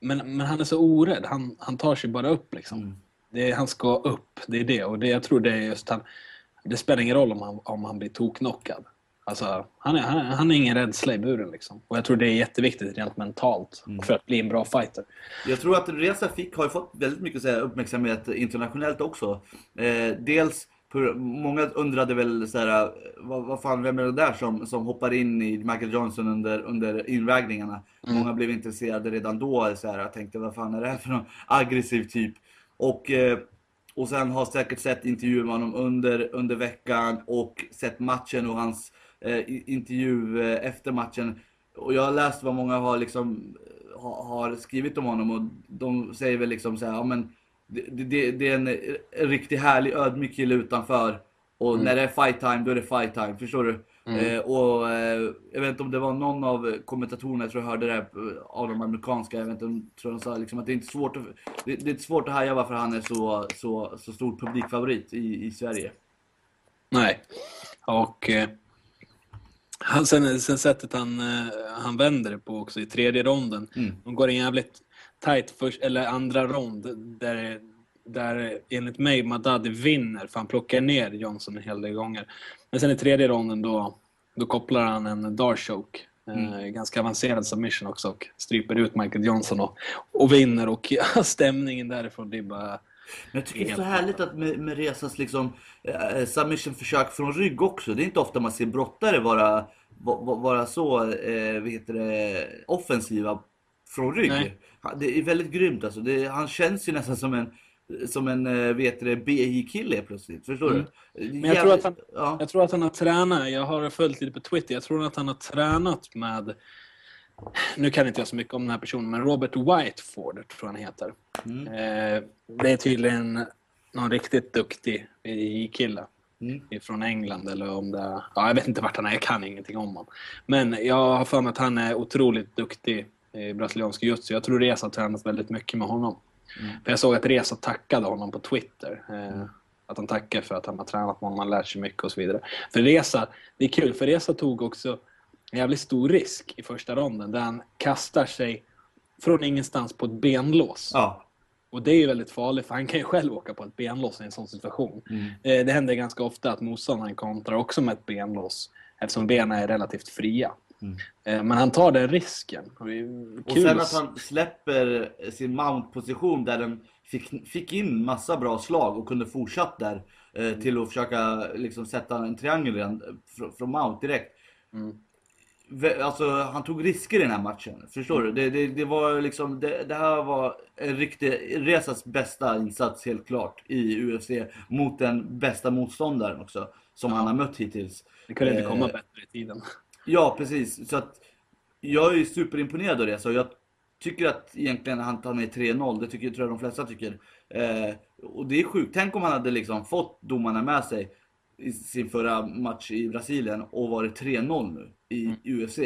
Men, men han är så orädd. Han, han tar sig bara upp liksom. Mm. Det är, han ska upp, det är det. Och det, jag tror det är just han... Det spelar ingen roll om han, om han blir toknockad. Alltså, han är, han, är, han är ingen rädsla i buren liksom. Och jag tror det är jätteviktigt rent mentalt Mm. för att bli en bra fighter. Jag tror att Reza fick, har ju fått väldigt mycket så här, uppmärksamhet internationellt också. Eh, dels, många undrade väl så här, vad, vad fan, vem är det där som, som hoppar in i Michael Johnson under, under invägningarna? Många blev intresserade redan då. Så här, jag tänkte, vad fan är det här för någon aggressiv typ? Och, eh, och sen har säkert sett intervjuer med honom under, under veckan och sett matchen och hans eh, intervju eh, efter matchen. Och jag har läst vad många har liksom eh, ha, har skrivit om honom och de säger väl liksom så här, ja men det, det, det är en, en riktigt härlig ödmjuk kille utanför. Och när det är fight time, då är det fight time. Förstår du? Eh, och eh, jag vet inte om det var någon av kommentatorerna, jag tror jag hörde det här, eh, av de amerikanska, jag vet inte, tror de sa liksom att det är inte svårt att, det, det är svårt att haja varför han är så, så, så stor publikfavorit i, i Sverige. Nej. Och han, sen, sen sättet han, han vänder det på också i tredje ronden. Mm. De går en jävligt tight först, eller andra rond där, där enligt mig Madadi vinner för han plockar ner Johnson en hel del gånger. Men sen i tredje ronden då, då kopplar han en Darshoke. Eh, ganska avancerad submission också och stryper ut Michael Johnson och, och vinner och stämningen därifrån det är bara... Men jag tycker det är så härligt att med, med Resas liksom, eh, submission-försök från rygg också. Det är inte ofta man ser brottare vara, va- vara så eh, vad heter det, offensiva från rygg. Nej. Det är väldigt grymt alltså. Det, han känns ju nästan som en, som en eh, vet det, BJ-kille plötsligt. Förstår Mm. du? Men jag tror att han- Ja. Jag tror att han har tränat, jag har följt lite på Twitter, jag tror att han har tränat med nu kan inte jag så mycket om den här personen, men Robert Whiteford tror jag han heter. Mm. Eh, det är tydligen någon riktigt duktig kille Mm. från England eller om det är, ja, jag vet inte vart han är, jag kan ingenting om honom. Men jag har för mig att han är otroligt duktig i brasiliansk jiu-jitsu. Jag tror Reza har tränat väldigt mycket med honom. Mm. För jag såg att Reza tackade honom på Twitter. Eh, att han tackar för att han har tränat med honom, han lärt sig mycket och så vidare. För Reza, det är kul, för Reza tog också en jävligt stor risk i första ronden där han kastar sig från ingenstans på ett benlås. Ja. Och det är ju väldigt farligt för han kan ju själv åka på ett benlås i en sån situation. Mm. Eh, Det händer ganska ofta att motståndaren kontrar också med ett benlås eftersom benen är relativt fria. Mm. Eh, Men han tar den risken. Och, sen att han släpper sin mount-position där den fick, fick in massa bra slag och kunde fortsatt där eh, till att försöka liksom, sätta en triangel eh, från, från mount direkt. Mm. Alltså han tog risker i den här matchen. Förstår du? Det, det, det var liksom, det, det här var en riktig, Resas bästa insats helt klart i UFC mot den bästa motståndaren också. Som han har mött hittills. Det kunde inte Eh, komma bättre i tiden. Ja, precis. Så att jag är superimponerad av det. Så jag tycker att egentligen han tar med 3-0. Det tycker, tror jag de flesta tycker. Eh, och det är sjukt. Tänk om han hade liksom fått domarna med sig i sin förra match i Brasilien och varit 3-0 nu i UFC.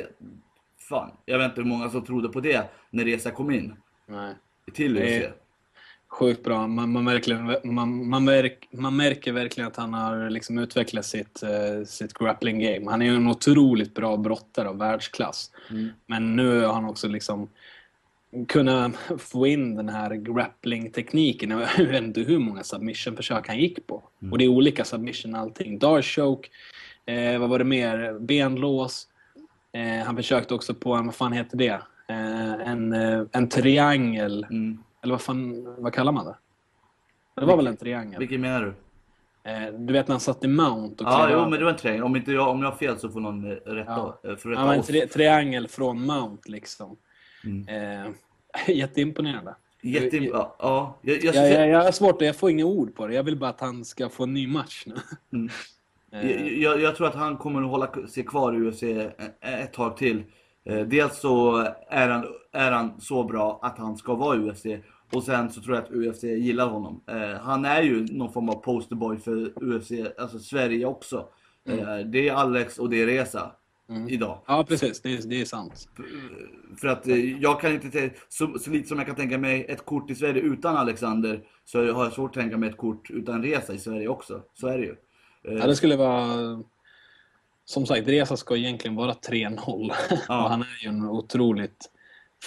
Fan, jag vet inte hur många som trodde på det när Reza kom in Nej. till UFC. Är- Sjukt bra. Man, man, verkligen, man, man, märk, man märker verkligen att han har liksom utvecklat sitt, eh, sitt grappling game. Han är ju en otroligt bra brottare av världsklass. Mm. Men nu har han också liksom kunnat få in den här grappling-tekniken. Jag vet inte hur många submission-försök han gick på. Och det är olika submission allting. Darchoke, eh, vad var det mer? Benlås. Eh, han försökte också på en, vad fan heter det? Eh, en, eh, en triangel. Mm. Eller vad fan, vad kallar man det? Det var väl en triangel? Vilken menar du? Eh, du vet när han satt i mount och Ja, jo, men det var en triangel. Om, inte jag, om jag har fel så får någon eh, rätta, Ja. eh, rätta Ja, men oss. tri triangel från mount liksom. Mm. Eh, jätteimponerande. Jätte... Ja, ja. Jag, jag, Jag, jag, jag har svårt, jag får inga ord på det. Jag vill bara att han ska få en ny match nu. Mm. Jag, jag, jag tror att han kommer att hålla sig kvar i UFC ett tag till. Eh, Dels så är han, är han så bra att han ska vara i UFC. Och sen så tror jag att UFC gillar honom. Eh, Han är ju någon form av posterboy för UFC, alltså Sverige också. Eh, Det är Alex och det är Reza Mm. idag. Ja, precis. Det är, det är sant. För att eh, jag kan inte, så, så lite som jag kan tänka mig ett kort i Sverige utan Alexander, så har jag svårt att tänka mig ett kort utan Reza i Sverige också. Så är det ju. Ja, det skulle vara... Som sagt, Reza ska egentligen vara 3-0. Ja. Och han är ju en otroligt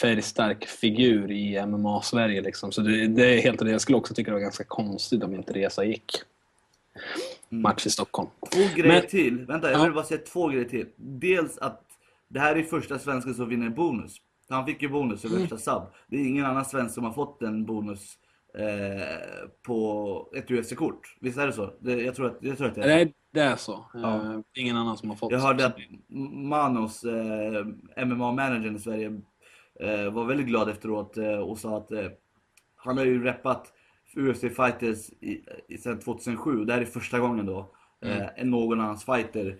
färgstark figur i MMA-Sverige. Liksom. Så det, det är helt rätt. Jag skulle också tycka det var ganska konstigt om inte Reza gick. Match i Stockholm. Två grejer Men- till. Vänta, jag Ja. vill bara säga två grejer till. Dels att det här är första svensken som vinner bonus. Han fick ju bonus Mm. värsta sub. Det är ingen annan svensk som har fått en bonus eh, på ett UFC-kort. Visst är det så? Det, jag, tror att, jag tror att det är Nej, det är så. Ja. Eh, ingen annan som har fått. Jag hörde att Manos, eh, MMA-managern i Sverige, eh, var väldigt glad efteråt eh, och sa att han har ju reppat UFC Fighters i, i, sedan 2007. Det här är första gången då eh, någon av hans fighter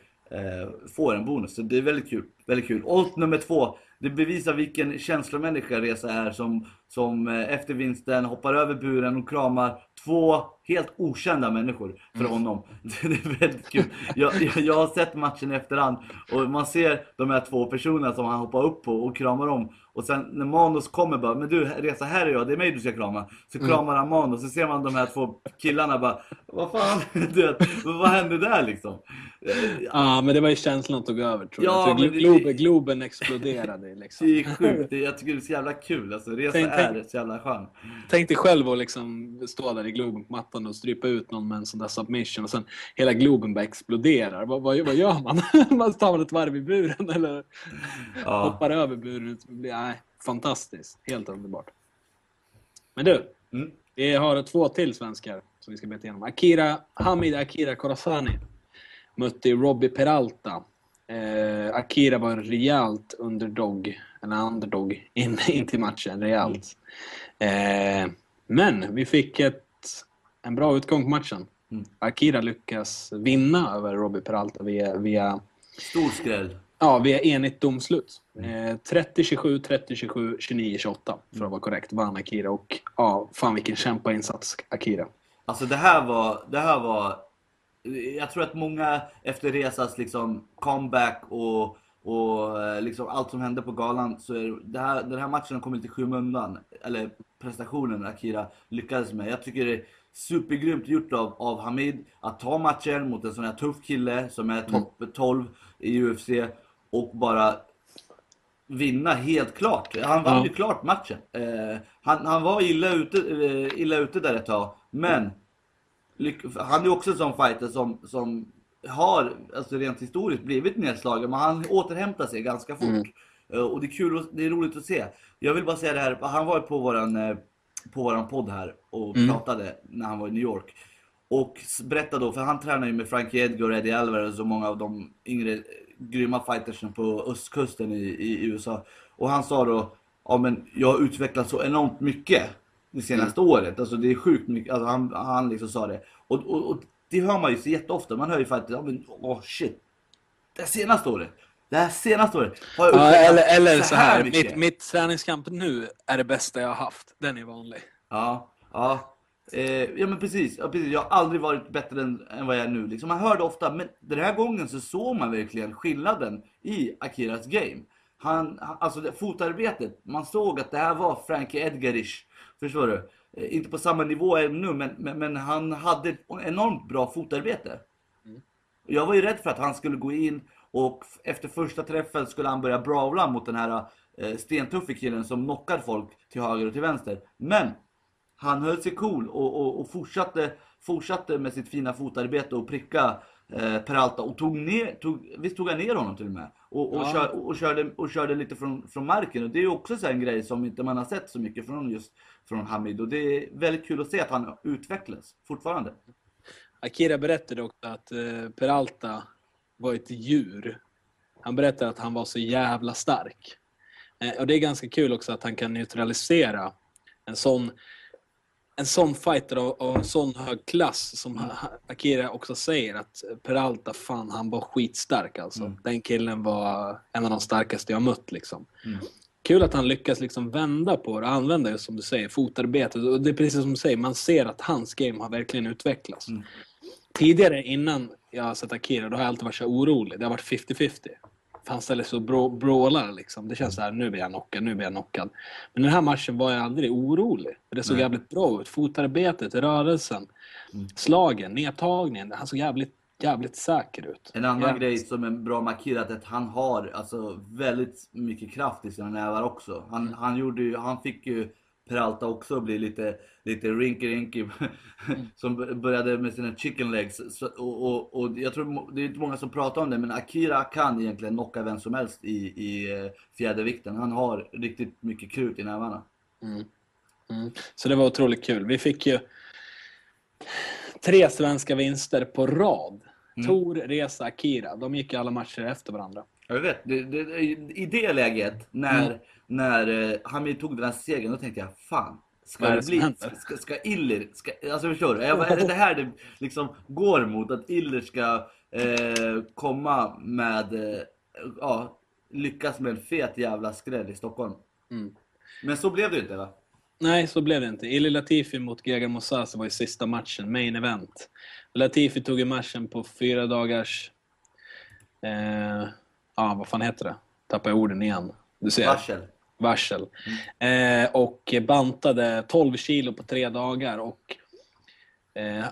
får en bonus. Så det är väldigt kul. Väldigt kul. Och nummer två, det bevisar vilken känslomänniska Reza är som, som eh, efter vinsten hoppar över buren och kramar två helt okända människor för honom. Det är väldigt kul. Jag, jag, jag har sett matchen i efterhand och man ser de här två personerna som han hoppar upp på och kramar om. Och sen när Manus kommer bara, men du Reza här är jag, det är mig du ska krama. Så kramar han Manus, så ser man de här två killarna bara, vad fan, du vet, vad hände där liksom? Ja, men det var ju känslan som tog över tror Ja, jag. tror men det- globen, globen exploderade liksom. Det är sjukt, jag tycker det är så jävla kul. Alltså, Reza Tänk- tänk- är så jävla skön. Tänk dig själv att liksom stå där i Globen på mattan och strypa ut någon med en sån där submission och sen hela Globen bara exploderar. Vad, vad, vad gör man? man tar man ett varv i buren eller Ja. hoppar över buren? Blir- fantastiskt. Helt underbart. Men du, Mm. vi har två till svenskar som vi ska beta igenom. Akira, Hamid Akira Khorazani mötte Robbie Peralta. Eh, Akira var en rejält underdog, en underdog in, in till matchen, rejält. Eh, men vi fick ett, en bra utgång på matchen. Mm. Akira lyckas vinna över Robbie Peralta via, via Stor skräll. Ja, vi är enigt domslut. Eh, 30-27, 30-27, 29-28 för att vara korrekt vann Akira. Och ja, fan vilken kämpainsats Akira. Alltså det här var, det här var... Jag tror att många efter Resas liksom comeback och, och eh, liksom allt som hände på galan så är det här, den här matchen har kommit lite i skymundan. Eller prestationen Akira lyckades med. Jag tycker det är supergrymt gjort av, av Hamid att ta matchen mot en sån här tuff kille som är topp 12 i UFC och bara vinna helt klart. Han vann Ja. ju klart matchen. Eh, han, han var illa ute, eh, illa ute där ett tag, men han är också en sån fighter som, som har, alltså rent historiskt, blivit nedslagen, men han återhämtar sig ganska fort. Eh, och det är kul, och, det är roligt att se. Jag vill bara säga det här, han var på våran, eh, på våran podd här och pratade när han var i New York. Och berättade då, för han tränar ju med Frankie Edgar och Eddie Alvarez och många av de yngre grymma fightersen på östkusten i, i USA. Och han sa då, ja men jag har utvecklats så enormt mycket det senaste året. Alltså det är sjukt mycket, alltså han, han liksom sa det. Och, och, och det hör man ju så jätteofta, man hör ju faktiskt, ja men åh shit. Det här senaste året, det här senaste året har jag Ja, eller, eller så här, mycket. mitt, mitt träningskamp nu är det bästa jag har haft. Den är vanlig. Ja, ja. Eh, ja men precis, ja, precis. Jag har aldrig varit bättre än, än vad jag är nu. Liksom, man hörde ofta, men den här gången så såg man verkligen skillnaden i Akiras game. Han, alltså det, fotarbetet, man såg att det här var Frankie Edgarish. Förstår du? Eh, inte på samma nivå ännu, men, men, men han hade ett enormt bra fotarbete. Jag var ju rädd för att han skulle gå in och efter första träffen skulle han börja brawla mot den här eh, stentuffe killen som knockar folk till höger och till vänster. Men han höll sig cool och, och, och fortsatte, fortsatte med sitt fina fotarbete och pricka eh, Peralta och tog ner, tog, visst tog han ner honom till och med? Och, och, Ja. kör, och, körde, och körde lite från, från marken och det är ju också så en grej som inte man har sett så mycket från just från Hamid och det är väldigt kul att se att han utvecklas fortfarande. Akira berättade också att eh, Peralta var ett djur. Han berättade att han var så jävla stark. Eh, och det är ganska kul också att han kan neutralisera en sån, en sån fighter av, av en sån hög klass som ha- Akira också säger att Peralta, fan han var skitstark alltså. Den killen var en av de starkaste jag mött liksom. Kul att han lyckas liksom vända på det och använda just som du säger, fotarbetet. Och det är precis som du säger, man ser att hans game har verkligen utvecklats. Tidigare innan jag har sett Akira, då har jag alltid varit så orolig. Det har varit 50-50. För han ställer sig och brå- brålar liksom. Det känns så här, nu blir jag knockad, nu blir jag knockad. Men den här matchen var jag aldrig orolig. För det såg Nej. jävligt bra ut. Fotarbetet, rörelsen, slagen, nedtagningen. Han såg jävligt, jävligt säker ut. En annan Jävligt- grej som är bra markerat är att han har alltså väldigt mycket kraft i sina nävar också. Han, Mm. han, gjorde ju, han fick ju Peralta också bli lite, lite rinky-rinky. Mm. som började med sina chicken legs. Så, och, och, och jag tror det är inte många som pratar om det men Akira kan egentligen knocka vem som helst i, i eh, fjädervikten. Han har riktigt mycket krut i nävarna. Mm. Så det var otroligt kul. Vi fick ju tre svenska vinster på rad. Tor, Resa, Akira. De gick ju alla matcher efter varandra. Jag vet, det, det, i det läget när, Mm. när eh, Hamid tog den här segern, då tänkte jag fan. Ska det bli, ska, ska Iller, ska, alltså förstår du? Jag, är det det här det liksom går mot? Att Iller ska eh, komma med, eh, ja, lyckas med en fet jävla skräll i Stockholm. Mm. Men så blev det ju inte va? Nej, så blev det inte. Ili Latifi mot Gegard Mousasi var ju sista matchen, main event. Latifi tog ju matchen på fyra dagars... Eh, ja, vad fan heter det? Tappar orden igen. Du ser. Varsel. varsel. Eh, och bantade 12 kilo på tre dagar. Och, eh,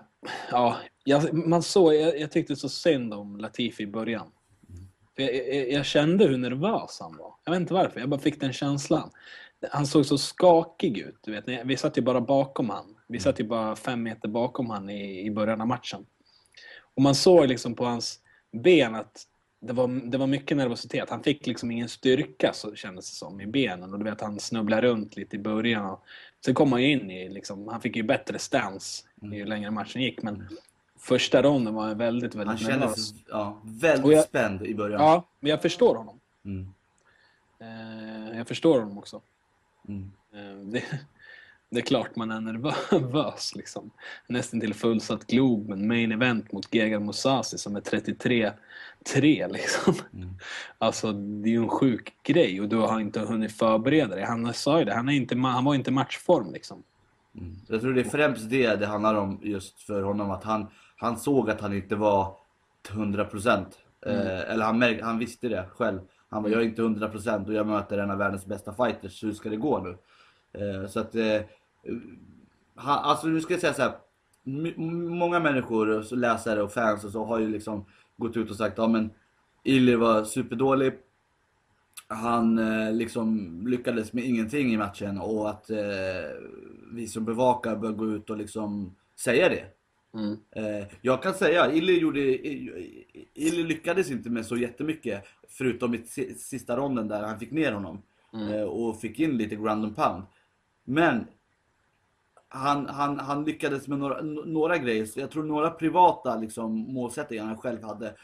ja, jag, man såg, jag, jag tyckte så synd om Latifi i början. Jag, jag, jag kände hur nervös han var. Jag vet inte varför, jag bara fick den känslan. Han såg så skakig ut. Du vet. Vi satt ju bara bakom han. Vi satt ju bara fem meter bakom han i, i början av matchen. Och man såg liksom på hans ben att det var, det var mycket nervositet. Han fick liksom ingen styrka så kändes det som i benen. Och du vet, han snubblade runt lite i början. Och sen kom han ju in i, liksom, han fick ju bättre stance ju längre matchen gick. Men första ronden var han väldigt, Han väldigt kändes nervös. ja, väldigt jag- spänd i början. Ja, men jag förstår honom. Mm. Eh, jag förstår honom också. Mm. Eh, det, det är klart man är nervös. Liksom. Nästan till fullsatt Globen, main event mot Gegard Mousasi som är 33-3. Liksom. Mm. Alltså, det är ju en sjuk grej och du har inte hunnit förbereda dig. Han sa ju det, han, är inte, han var inte i matchform. Liksom. Mm. Jag tror det är främst det det handlar om just för honom. Att han, han såg att han inte var till 100%. Mm. Eh, eller han, märk, han visste det själv. Han bara, jag är inte 100% och jag möter en av världens bästa fighters. Hur ska det gå nu? Eh, så att... Eh, han, alltså nu ska jag säga så här. Många människor, läsare och fans och så har ju liksom gått ut och sagt ja men Illy var superdålig. Han eh, liksom lyckades med ingenting i matchen och att eh, vi som bevakar bör gå ut och liksom säga det. Mm. Eh, jag kan säga, Illy, gjorde, Illy lyckades inte med så jättemycket förutom i si- sista ronden där han fick ner honom Mm. eh, och fick in lite ground and pound. Men han, han, han lyckades med några, några grejer, så jag tror några privata liksom, målsättningar han själv hade.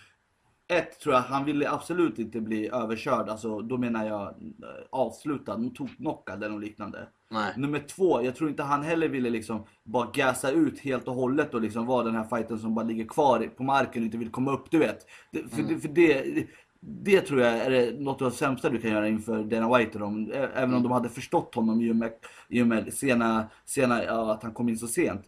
Ett tror jag, han ville absolut inte bli överkörd, alltså då menar jag eh, avslutad, knockad eller något liknande. Nej. Nummer två, jag tror inte han heller ville liksom bara gasa ut helt och hållet och liksom vara den här fighten som bara ligger kvar på marken och inte vill komma upp, du vet. Det, för, det, för det, det tror jag är det något av det sämsta du kan göra inför Dana White och dem. Även om de hade förstått honom i och med, i och med sena, sena, ja, att han kom in så sent.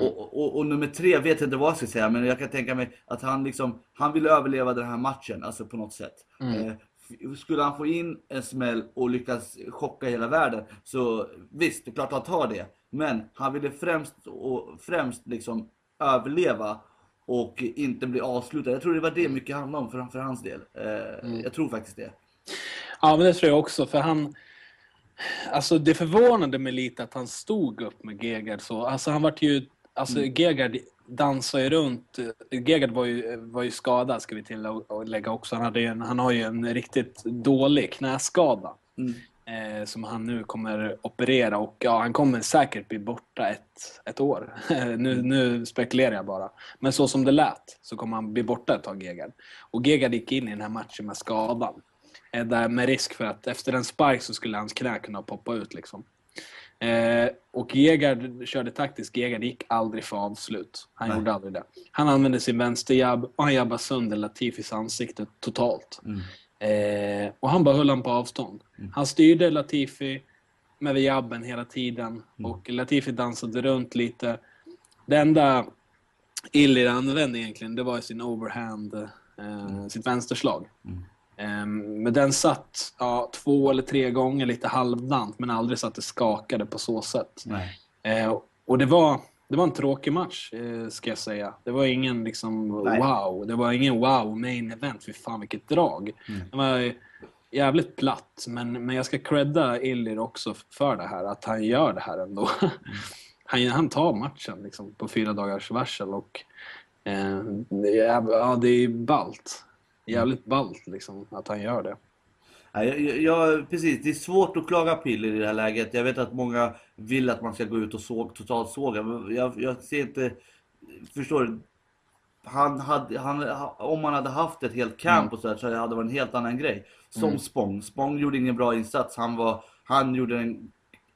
Och, och, och nummer tre vet jag inte vad jag ska säga, men jag kan tänka mig att han liksom, han ville överleva den här matchen, alltså på något sätt. Eh, f- skulle han få in en smäll och lyckas chocka hela världen, så visst, det är klart han tar det. Men han ville främst, och, främst liksom överleva och inte bli avslutad. Jag tror det var det mycket handlade om för, för hans del. Eh, Jag tror faktiskt det. Ja, men det tror jag också. För han... Alltså det förvånade mig lite att han stod upp med Gegard så. Alltså han vart ju... Alltså Gegard dansade ju runt. Gegard var ju, var ju skadad ska vi tillägga också. Han, hade en, han har ju en riktigt dålig knäskada. Mm. Eh, som han nu kommer operera och ja, han kommer säkert bli borta ett, ett år. nu, nu spekulerar jag bara. Men så som det lät så kommer han bli borta ett tag, Gegard. Och Gegard gick in i den här matchen med skadan. Eh, där med risk för att efter en spark så skulle hans knä kunna poppa ut. Liksom. Eh, och Gegard körde taktiskt. Gegard gick aldrig för avslut. Han Nej. gjorde aldrig det. Han använde sin vänsterjabb och han jabbade sönder Latifis ansikte totalt. Mm. Eh, och han bara höll han på avstånd. Han styrde Latifi med jabben hela tiden och Latifi dansade runt lite. Det enda Illir använde egentligen, det var sin overhand, eh, sitt vänsterslag. Eh, men den satt ja, två eller tre gånger lite halvdant, men aldrig så att det skakade på så sätt. Eh, och det var, det var en tråkig match, eh, ska jag säga. Det var ingen liksom Nej. wow. Det var ingen wow main event. Fy fan vilket drag. Det var jävligt platt, men, men jag ska credda Illir också för det här. Att han gör det här ändå. Han, han tar matchen liksom, på fyra dagars varsel och eh, det är, ja, det är ballt. Jävligt ballt liksom, att han gör det. Ja, jag, jag, precis, det är svårt att klaga piller i det här läget. Jag vet att många vill att man ska gå ut och såg, totalt såga. Men jag, jag ser inte... Förstår du? Han hade, han, om man hade haft ett helt camp och så, här, så hade det varit en helt annan grej. Som Spång. Spång gjorde ingen bra insats. Han, var, han gjorde den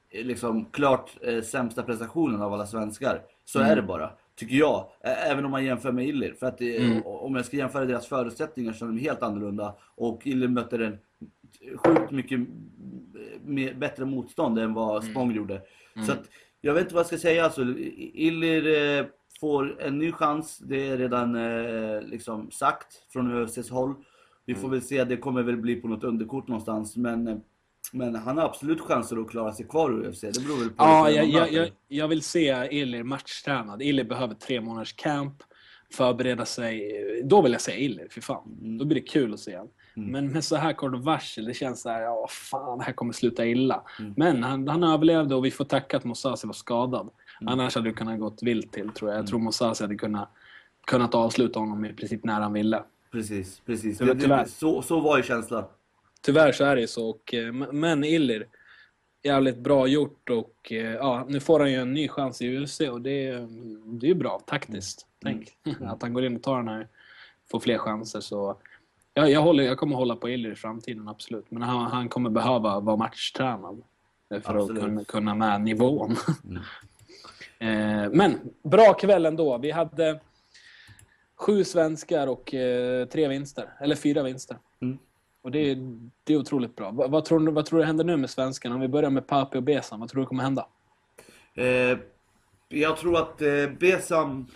eh, liksom, klart eh, sämsta prestationen av alla svenskar. Så är det bara. Tycker jag. Även om man jämför med Illir. För att det, om jag ska jämföra deras förutsättningar så är de helt annorlunda. Och Illir mötte en sjukt mycket mer, bättre motstånd än vad Spång gjorde. Så att, jag vet inte vad jag ska säga. Alltså, Illir eh, får en ny chans. Det är redan eh, liksom sagt från UFCs håll. Vi får väl se, det kommer väl bli på något underkort någonstans. Men, eh, men han har absolut chanser att klara sig kvar i UFC. Det beror väl på Ja, jag, jag, jag, jag vill se Illir matchtränad. Illir behöver tre månaders camp, förbereda sig. Då vill jag säga Illir, för fan. Då blir det kul att se honom. Men med så här kort varsel, det känns så här, ja fan, det här kommer sluta illa. Men han, han överlevde och vi får tacka att Mosasi var skadad. Annars hade det kunnat gått vilt till, tror jag. Jag tror Mosasi hade kunnat, kunnat avsluta honom i princip när han ville. Precis, precis. Det, tyvärr. så, så var ju känslan. Tyvärr så är det ju så. Och, eh, men Illir, jävligt bra gjort och eh, ja, nu får han ju en ny chans i UFC och det, är- det är ju bra taktiskt. Tänk att han går in och tar den här, får fler chanser. Så ja, jag, håller, jag kommer hålla på Illir i framtiden, absolut. Men han, han kommer behöva vara matchtränad. för Absolut. att kunna, kunna med nivån. Mm. Eh, Men bra kväll ändå. Vi hade sju svenskar och eh, tre vinster. Eller fyra vinster. Mm. Och det, är- det är otroligt bra. Vad, vad, tror du, vad tror du händer nu med svenskarna? Om vi börjar med Papi och Besam, vad tror du kommer hända? Eh, jag tror att eh, Besam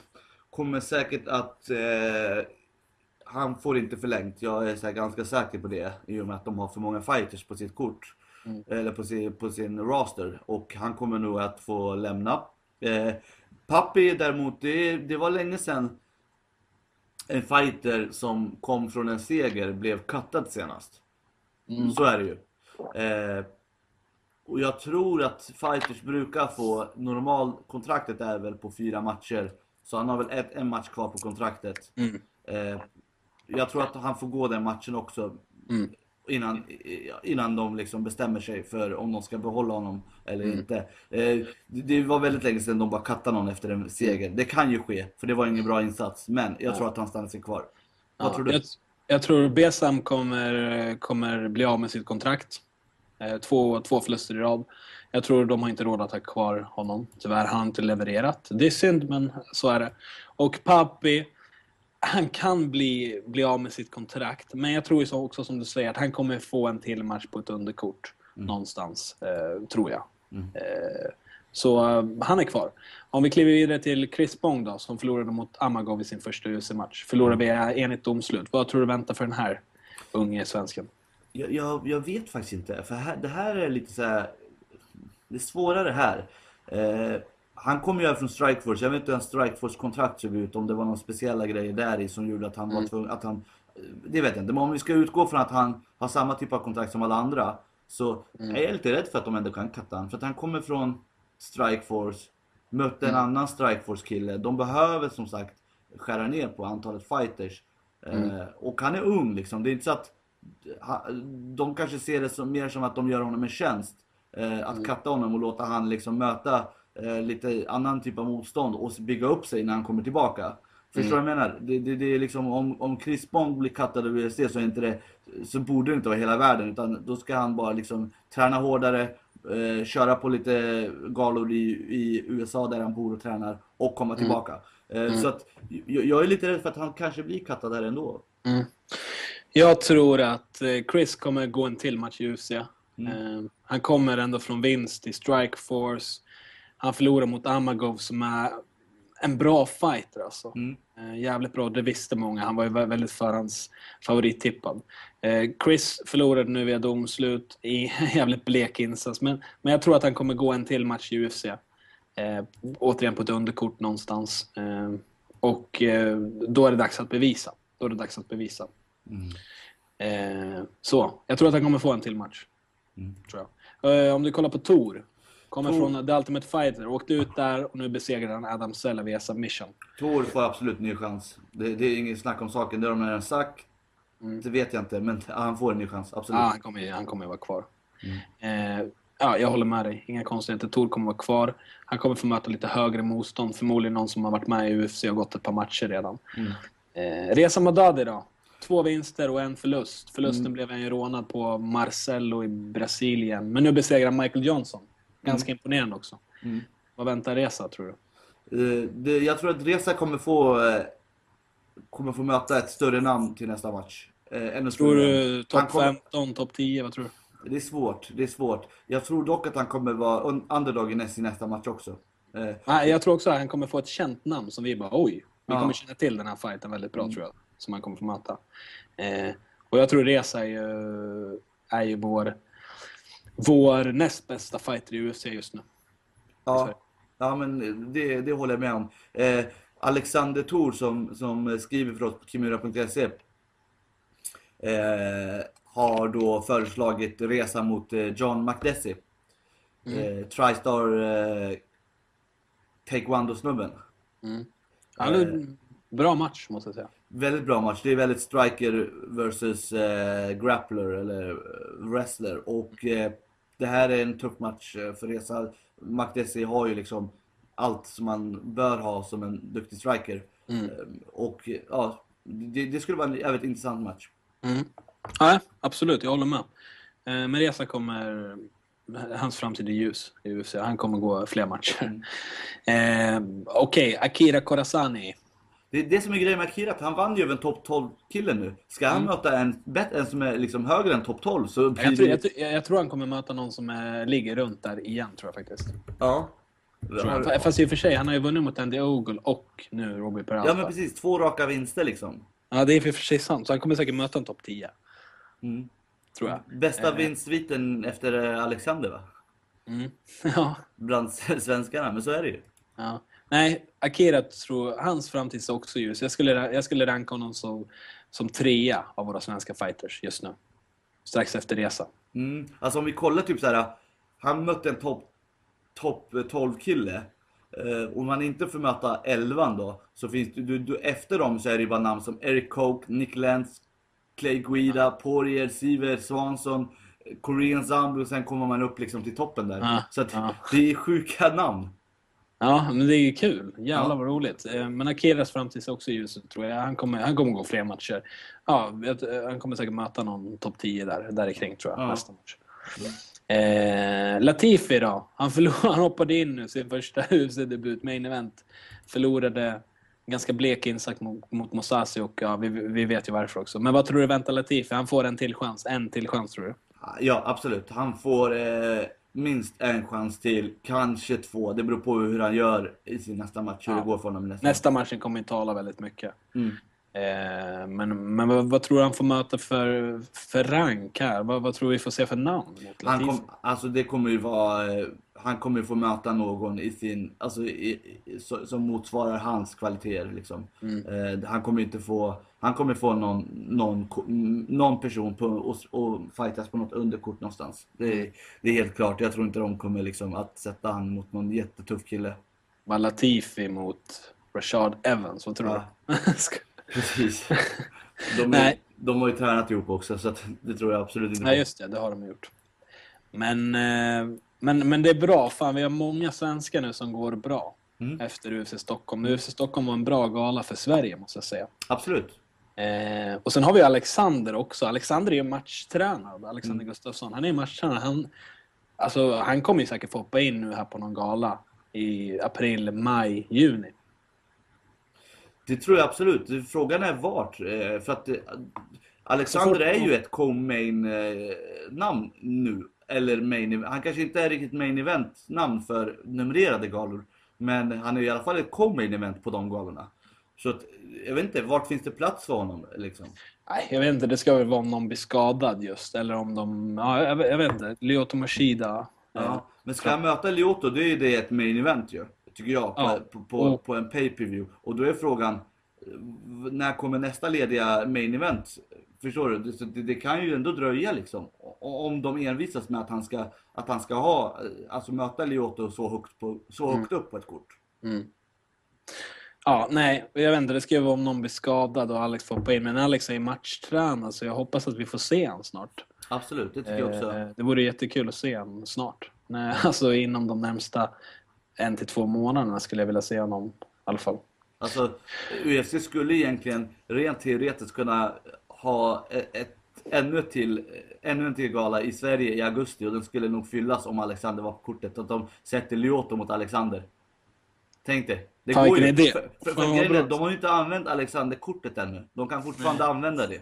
kommer säkert att... Eh, han får inte förlängt. Jag är så ganska säker på det. I och med att de har för många fighters på sitt kort. Mm. Eller på sin, på sin roster. Och han kommer nog att få lämna. Eh, Papi däremot, det, det var länge sedan en fighter som kom från en seger blev cuttad senast. Mm. Så är det ju. Eh, och jag tror att fighters brukar få, normal kontraktet är väl på fyra matcher. Så han har väl ett, en match kvar på kontraktet. Mm. Eh, jag tror att han får gå den matchen också. Mm. Innan, innan de liksom bestämmer sig för om de ska behålla honom eller Mm. inte. Eh, det, var väldigt länge sedan de bara kattade någon efter en seger. Det kan ju ske, för det var ingen bra insats. Men jag tror att han stannar sig kvar. Vad Ja, tror du? Jag, jag tror Besam kommer, kommer bli av med sitt kontrakt. Eh, Två, två förluster i rad. Jag tror de har inte råd att ha kvar honom. Tyvärr har han inte levererat. Det är synd, men så är det. Och Papi, han kan bli, bli av med sitt kontrakt. Men jag tror också som du säger att han kommer få en till match på ett underkort. Någonstans, eh, tror jag. Mm. Eh, så eh, han är kvar. Om vi kliver vidare till Chris Bong då, som förlorade mot Amagov i sin första UFC-match. Förlorade via enigt domslut. Vad tror du väntar för den här unge svensken? Jag, jag, jag vet faktiskt inte. För här, det här är lite så här. Det är svårare här. Han kom ju från Strikeforce. Jag vet inte hur hans Strikeforce kontrakt såg ut. Om det var några speciella grejer där i som gjorde att han var tvungen... Att han, det vet jag inte. Men om vi ska utgå från att han har samma typ av kontrakt som alla andra. Så är jag lite rädd för att de ändå kan katta han. För att han kommer från Strikeforce. Mötte en annan Strikeforce kille. De behöver som sagt skära ner på antalet fighters. Eh, och han är ung liksom. Det är inte så att de kanske ser det som, mer som att de gör honom en tjänst. Eh, att katta honom och låta han liksom möta eh, lite annan typ av motstånd och bygga upp sig när han kommer tillbaka. Förstår du vad jag menar? Det, det, det är liksom, om, om Chris Bond blir kattad av UFC så, är inte det, så borde det inte vara hela världen. Utan då ska han bara liksom träna hårdare, eh, köra på lite galor i, i USA där han bor och tränar och komma tillbaka. Eh, Så att jag, jag är lite rädd för att han kanske blir kattad här ändå. Jag tror att eh, Chris kommer gå en till match i UFC. Mm. Eh, Han kommer ändå från vinst i Strikeforce. Han förlorar mot Amagov som är en bra fighter alltså. Mm. Eh, Jävligt bra, det visste många. Han var ju vä- väldigt förhands favorittippad. Eh, Chris förlorade nu via domslut i jävligt blek insats. Men, men jag tror att han kommer gå en till match i UFC. Eh, återigen på ett underkort någonstans. Eh, och eh, då är det dags att bevisa. Då är det dags att bevisa. Eh, så, jag tror att han kommer få en till match. Mm. Tror jag. Om du kollar på Tor. Kommer Tor. från The Ultimate Fighter. Åkte ut där och nu besegrar han Adam Sella via submission. Tor får absolut ny chans. Det, det är inget snack om saken. Det har de redan sagt. Det vet jag inte, men han får en ny chans. Absolut. Ja, han kommer, han kommer vara kvar. Eh, ja, jag håller med dig. Inga konstigheter. Tor kommer vara kvar. Han kommer få möta lite högre motstånd. Förmodligen någon som har varit med i UFC och gått ett par matcher redan. Mm. Eh, Reza Madadi då. Två vinster och en förlust. Förlusten blev han ju rånad på Marcelo i Brasilien. Men nu besegrar han Michael Johnson. Ganska imponerande också. Mm. Vad väntar Reza, tror du? Eh, det, jag tror att Reza kommer få, eh, kommer få möta ett större namn till nästa match. Ännu Tror du topp kommer- 15, topp 10? Vad tror du? Det är svårt, det är svårt. Jag tror dock att han kommer vara un- underdog i nästa, nästa match också. Nej, jag tror också att han kommer få ett känt namn som vi bara oj. Vi kommer känna till den här fighten väldigt bra tror jag. Som han kommer få möta. Och jag tror Reza är ju, är ju vår, vår näst bästa fighter i UFC just nu. Ja, ja men det, det håller jag med om. Eh, Alexander Thor som, som skriver för oss på kimura.se eh, har då föreslagit resa mot eh, John McDessie. Eh, Tristar eh, Taekwondo-snubben. Han är en bra match måste jag säga. Väldigt bra match. Det är väldigt striker versus eh, grappler eller eh, wrestler. Och eh, det här är en tuff match eh, för Reza. McDessie har ju liksom allt som man bör ha som en duktig striker. Mm. Eh, och ja, det, det skulle vara en jävligt intressant match. Mm. Nej, absolut. Jag håller med. Men Reza kommer, hans framtid är ljus i UFC. Han kommer gå fler matcher. Mm. Eh, Okej, Akira Korasani. Det är det som är grejen med Akira, att han vann ju över en topp 12-kille nu. Ska han möta en, en som är liksom högre än topp 12 så blir Jag tror, det... jag, tror- jag tror han kommer möta någon som eh, ligger runt där igen, tror jag faktiskt. Ja. Tror. Fast i och för sig, han har ju vunnit mot Andy Ogle och nu Robbie Peralta. Ja men precis, två raka vinster liksom. Ja, det är i och för sig sant. Så han kommer säkert möta en topp 10. Mm. Tror jag. Bästa Eh. vinstsviten efter eh, Alexander va? Mm. Ja, Bland svenskarna, men så är det ju. ja. Nej, Akira tror... Hans framtid är också ljus. Jag skulle, jag skulle ranka honom som, som trea av våra svenska fighters just nu. Strax efter resa. Mm. Alltså om vi kollar typ så här. Han mötte en topp top 12 kille. Eh, om man inte får möta 11 då, så finns det, du, du, efter dem så är det ju bara namn som Eric Koch, Nick Lentz, Clay Guida, Poirier, Siver, Swanson, Korean Zombie och sen kommer man upp liksom till toppen där. Ja, Så att det är sjuka namn. Ja, men det är ju kul. Jävlar Ja. vad roligt. Eh, Men Akiras framtid är också ljus, tror jag. Han kommer, han kommer gå fler matcher. Ja, vet- han kommer säkert möta någon topp 10 där, där kring tror jag, Ja. nästa match. Eh, Latifi då? Han, förlor, han hoppade in nu sin första UFC-debut, main event. Förlorade ganska blek insats mot, mot Mosasi och ja, vi, vi vet ju varför också. Men vad tror du väntar Latifi? Han får en till chans. En till chans tror du? Ja, absolut. Han får eh, minst en chans till, kanske två. Det beror på hur han gör i sin nästa match, hur Ja. det går för honom i nästa. Nästa matchen kommer inte tala väldigt mycket. Mm. Eh, men men vad, vad tror du han får möta för, för rank här? Vad, vad tror vi får se för namn Han, kom, alltså det kommer ju vara, eh, han kommer ju få möta någon i sin, alltså i, i, som motsvarar hans kvaliteter liksom. Mm. Eh, han kommer inte få, han kommer få någon, någon, någon person på, och, och fightas på något underkort någonstans. Det, Mm. är- det är helt klart. Jag tror inte de kommer liksom att sätta han mot någon jättetuff kille. Var Latifi mot Rashad Evans, vad tror Ja. du? Precis. De, är, Nej. de har ju tränat ihop också så det tror jag absolut inte Nej, på. just det, det har de gjort. Men, eh, men, men det är bra. Fan, vi har många svenskar nu som går bra Mm. efter UFC Stockholm. UFC Stockholm var en bra gala för Sverige, måste jag säga. Absolut. Eh, och sen har vi Alexander också. Alexander är ju matchtränad, Alexander Mm. Gustafsson. Han är matchtränad. Han, alltså, han kommer ju säkert få hoppa in nu här på någon gala i april, maj, juni. Det tror jag absolut. Frågan är vart. eh, För att eh, Alexander Så fort- är ju ett co-main eh, namn nu. Eller main. Han kanske inte är riktigt main event namn för numrerade galor. Men han är i alla fall ett co-main event på de galorna. Så att, jag vet inte, vart finns det plats för honom liksom? Nej, jag vet inte. Det ska väl vara om någon blir skadad just. Eller om de... Ja, jag, vet inte. Lyoto Mashida. Ja. Men ska han möta Lyoto, då är det ett main event ju. Tycker jag. På, Ja. på, på, Och- på en pay-per-view. Och då är frågan, eh, när kommer nästa lediga main event? Förstår du? Det, det, kan ju ändå dröja liksom. Om de envisas med att han ska, att han ska ha, eh, alltså möta Lyoto så högt, på, så högt upp på ett kort. Mm. Ja, nej, jag vet inte. Det ska ju vara om någon blir skadad och Alex får hoppa in. Men Alex är ju matchtränad så jag hoppas att vi får se honom snart. Absolut, det tycker jag också. Eh, det vore jättekul att se honom snart. Nej, alltså inom de närmsta en till två månaderna skulle jag vilja se honom i alla fall. Alltså, UFC skulle egentligen rent teoretiskt kunna ha ett, ett, ännu, till, ännu en till gala i Sverige i augusti och den skulle nog fyllas om Alexander var på kortet. Att de sätter Lyoto mot Alexander. Tänk dig. Det Fan, går ju. idé. För, för, för grejen bra. de har ju inte använt Alexander-kortet ännu. De kan fortfarande använda det.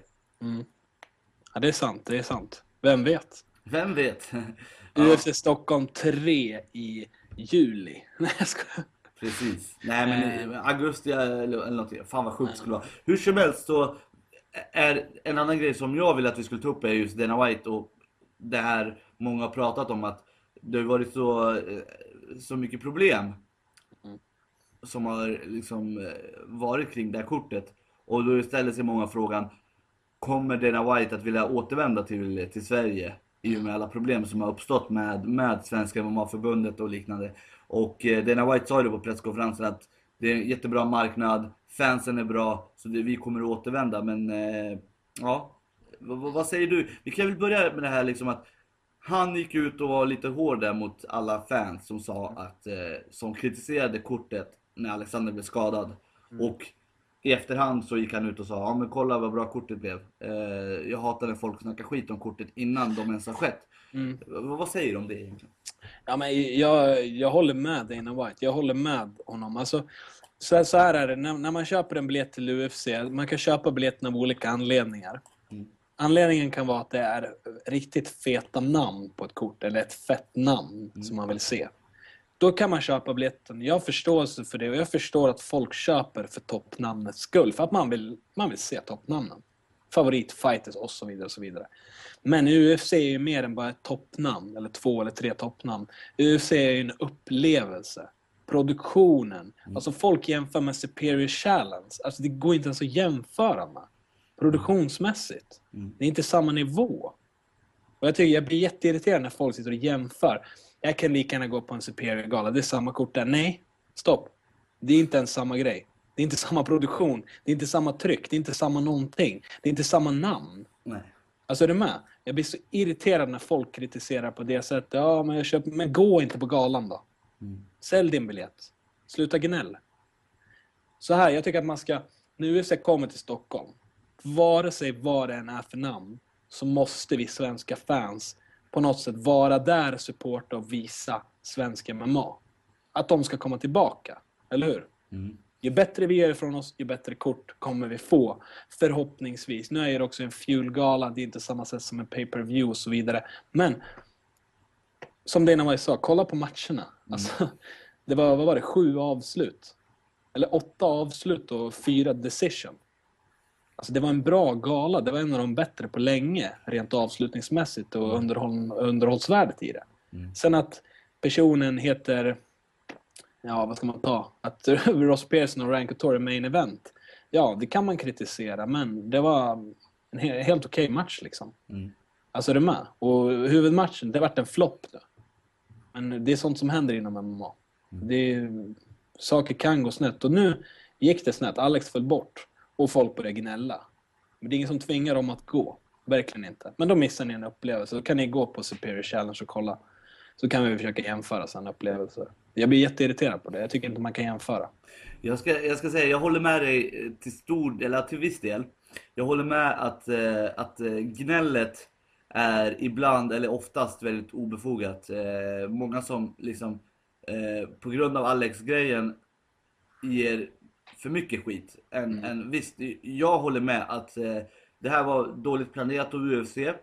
Ja, det är sant. Det är sant. Vem vet? Vem vet? ja, UFC Stockholm 3 i juli. Nej, jag skojar. precis. Nej men Eh. augusti eller, någonting. Fan vad sjukt det skulle vara. Hur som helst så är en annan grej som jag vill att vi skulle ta upp är just Dana White och det här många har pratat om att det har varit så, eh, så mycket problem som har liksom eh, varit kring det här kortet. Och då ställer sig många frågan, kommer Dana White att vilja återvända till, till Sverige? I och med alla problem som har uppstått med, med Svenska MMA-förbundet och liknande. Och eh, Dana White sa ju på presskonferensen att det är en jättebra marknad, fansen är bra, så det, vi kommer att återvända. Men eh, ja, vad, vad- säger du? Vi kan väl börja med det här liksom att han gick ut och var lite hård där mot alla fans som sa att, eh, som kritiserade kortet när Alexander blev skadad. Och i efterhand så gick han ut och sa ja men kolla vad bra kortet blev. Eh, jag hatar när folk snackar skit om kortet innan de ens har skett. Mm. Vad säger du om det egentligen? Ja, men jag, jag håller med Dana White. Jag håller med honom. Alltså, så, så här är det, när, när man köper en biljett till UFC, man kan köpa biljetten av olika anledningar. Mm. Anledningen kan vara att det är riktigt feta namn på ett kort, eller ett fett namn som man vill se. Då kan man köpa biljetten. Jag har förståelse för det och jag förstår att folk köper för toppnamnets skull. För att man vill, man vill se toppnamnen. Favoritfighters och så vidare. och så vidare. Men UFC är ju mer än bara ett toppnamn, eller två eller tre toppnamn. UFC är ju en upplevelse. Produktionen. Alltså folk jämför med Superior Challenge. Alltså det går inte ens att jämföra med. Produktionsmässigt. Mm. Det är inte samma nivå. Och jag, tycker, jag blir jätteirriterad när folk sitter och jämför. Jag kan lika gärna gå på en Superior-gala. Det är samma kort där. Nej, stopp. Det är inte ens samma grej. Det är inte samma produktion. Det är inte samma tryck. Det är inte samma någonting. Det är inte samma namn. Nej. Alltså är du med? Jag blir så irriterad när folk kritiserar på det sättet. Ja, men, jag köper, men gå inte på galan då. Mm. Sälj din biljett. Sluta gnäll. Så här, jag tycker att man ska... När UFC kommer till Stockholm, vare sig vad det än är för namn, så måste vi svenska fans på något sätt vara där, supporta och visa svensk MMA. Att de ska komma tillbaka. Eller hur? Mm. Ju bättre vi gör ifrån oss, ju bättre kort kommer vi få. Förhoppningsvis. Nu är det också en fuelgala, det är inte samma sätt som en pay-per-view och så vidare. Men, som Dana White sa, kolla på matcherna. Alltså, det var, vad var det, sju avslut? Eller åtta avslut och fyra decision. Alltså det var en bra gala, det var en av de bättre på länge, rent avslutningsmässigt och underhåll, underhållsvärdet i det. Mm. Sen att personen heter ja, vad ska man ta? Att Ross Pearson och Couture är main event. Ja, det kan man kritisera, men det var en he- helt okej match liksom. Mm. Alltså är du med? Och huvudmatchen, det vart en flopp nu. Men det är sånt som händer inom MMA. Det är, saker kan gå snett. Och nu gick det snett. Alex föll bort. Och folk började gnälla. Men det är ingen som tvingar dem att gå. Verkligen inte. Men då missar ni en upplevelse. Då kan ni gå på Superior Challenge och kolla. Så kan vi försöka jämföra sen upplevelser. Jag blir jätteirriterad på det. Jag tycker inte man kan jämföra. Jag ska, jag ska säga, jag håller med dig till stor, eller till viss del. Jag håller med att, eh, att eh, gnället är ibland, eller oftast, väldigt obefogat. Eh, många som liksom, på grund av Alex-grejen, ger för mycket skit. Än, Mm. än, visst, jag håller med att eh, det här var dåligt planerat av UFC, eh,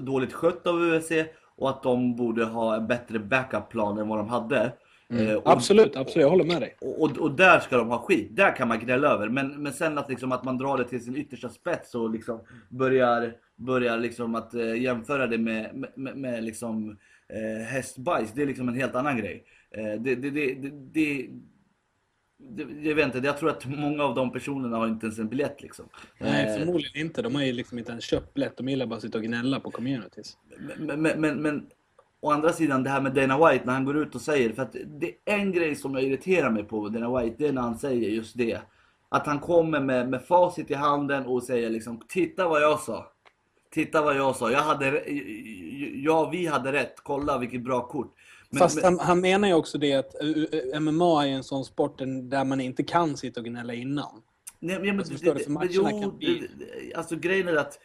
dåligt skött av UFC och att de borde ha en bättre backup-plan än vad de hade. Eh, och- Absolut, absolut. Jag håller med dig. och, och, och där ska de ha skit, där kan man gnälla över. Men, men sen att, liksom, att man drar det till sin yttersta spets och liksom börjar, börjar liksom att eh, jämföra det med, med, med, med liksom, eh, hästbajs, det är liksom en helt annan grej. Eh, det, det, det, det, jag vet inte, jag tror att många av de personerna har inte ens en biljett liksom. Nej, Eh, förmodligen inte. De har ju liksom inte ens köpt biljett. De gillar bara att sitta och gnälla på communities. Men, men, men, men å andra sidan det här med Dana White när han går ut och säger, för att det är en grej som jag irriterar mig på med Dana White, det är när han säger just det. Att han kommer med, med facit i handen och säger liksom, titta vad jag sa. Titta vad jag sa, jag hade, ja vi hade rätt, kolla vilket bra kort. Men, Fast men, han, han menar ju också det att MMA är en sån sport där man inte kan sitta och gnälla innan. nej, men, alltså, du, för men jo, bli- det- det- alltså grejen är att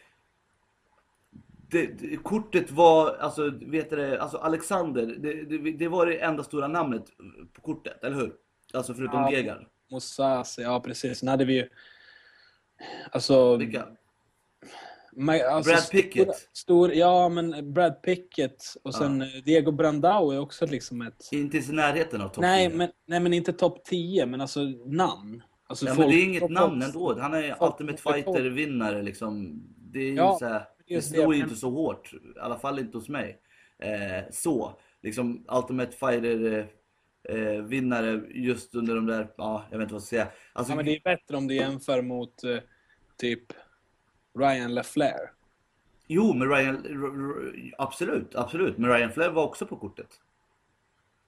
det, det, kortet var, alltså vet du det, alltså Alexander, det, det, det var det enda stora namnet på kortet, eller hur? Alltså förutom Ja. Gegard. Mosase, ja precis. Sen hade vi ju... Alltså... Vilka? Alltså Brad Pickett. Stor, stor, ja, men Brad Pickett och sen eh, Diego Brandao är också liksom ett... Inte ens i närheten av topp Nej 10. men, nej, men inte topp 10, men alltså namn. Alltså, ja, folk- men det är inget namn ändå. Han är folk- Ultimate Fighter-vinnare liksom. Det är ju Ja, så här, det slår inte så hårt. I alla fall inte hos mig. Eh, så. Liksom Ultimate Fighter eh, vinnare just under de där, ja jag vet inte vad jag ska säga. Alltså, Ja, men det är bättre om du jämför mot eh, typ Ryan LaFlair. Jo, men Ryan, absolut, absolut. Men Ryan Flair var också på kortet.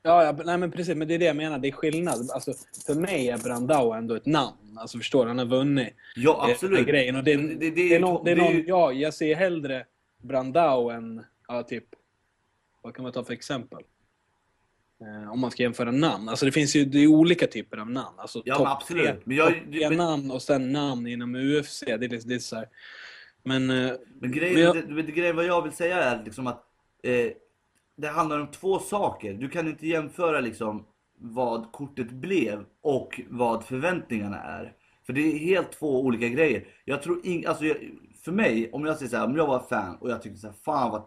Ja, ja, nej men precis. Men det är det jag menar. Det är skillnad. Alltså, för mig är Brandao ändå ett namn. Alltså förstår du? Han har vunnit Ja, eh, absolut. grejen. Och det, Men det, det- det är är någon, det är är någon, ja, jag ser hellre Brandao än, ja typ, vad kan man ta för exempel? Eh, om man ska jämföra namn. Alltså det finns ju det är olika typer av namn. Alltså Ja, men absolut. Men jag- men- namn och sen namn inom UFC. Det är, det är så här. Men... eh, Men grejen, Men jag- det, det, grejen vad jag vill säga är liksom att eh, det handlar om två saker. Du kan inte jämföra liksom vad kortet blev och vad förväntningarna är. För det är helt två olika grejer. Jag tror ing, alltså jag, för mig, om jag säger så här, om jag var fan och jag tyckte så här, fan vad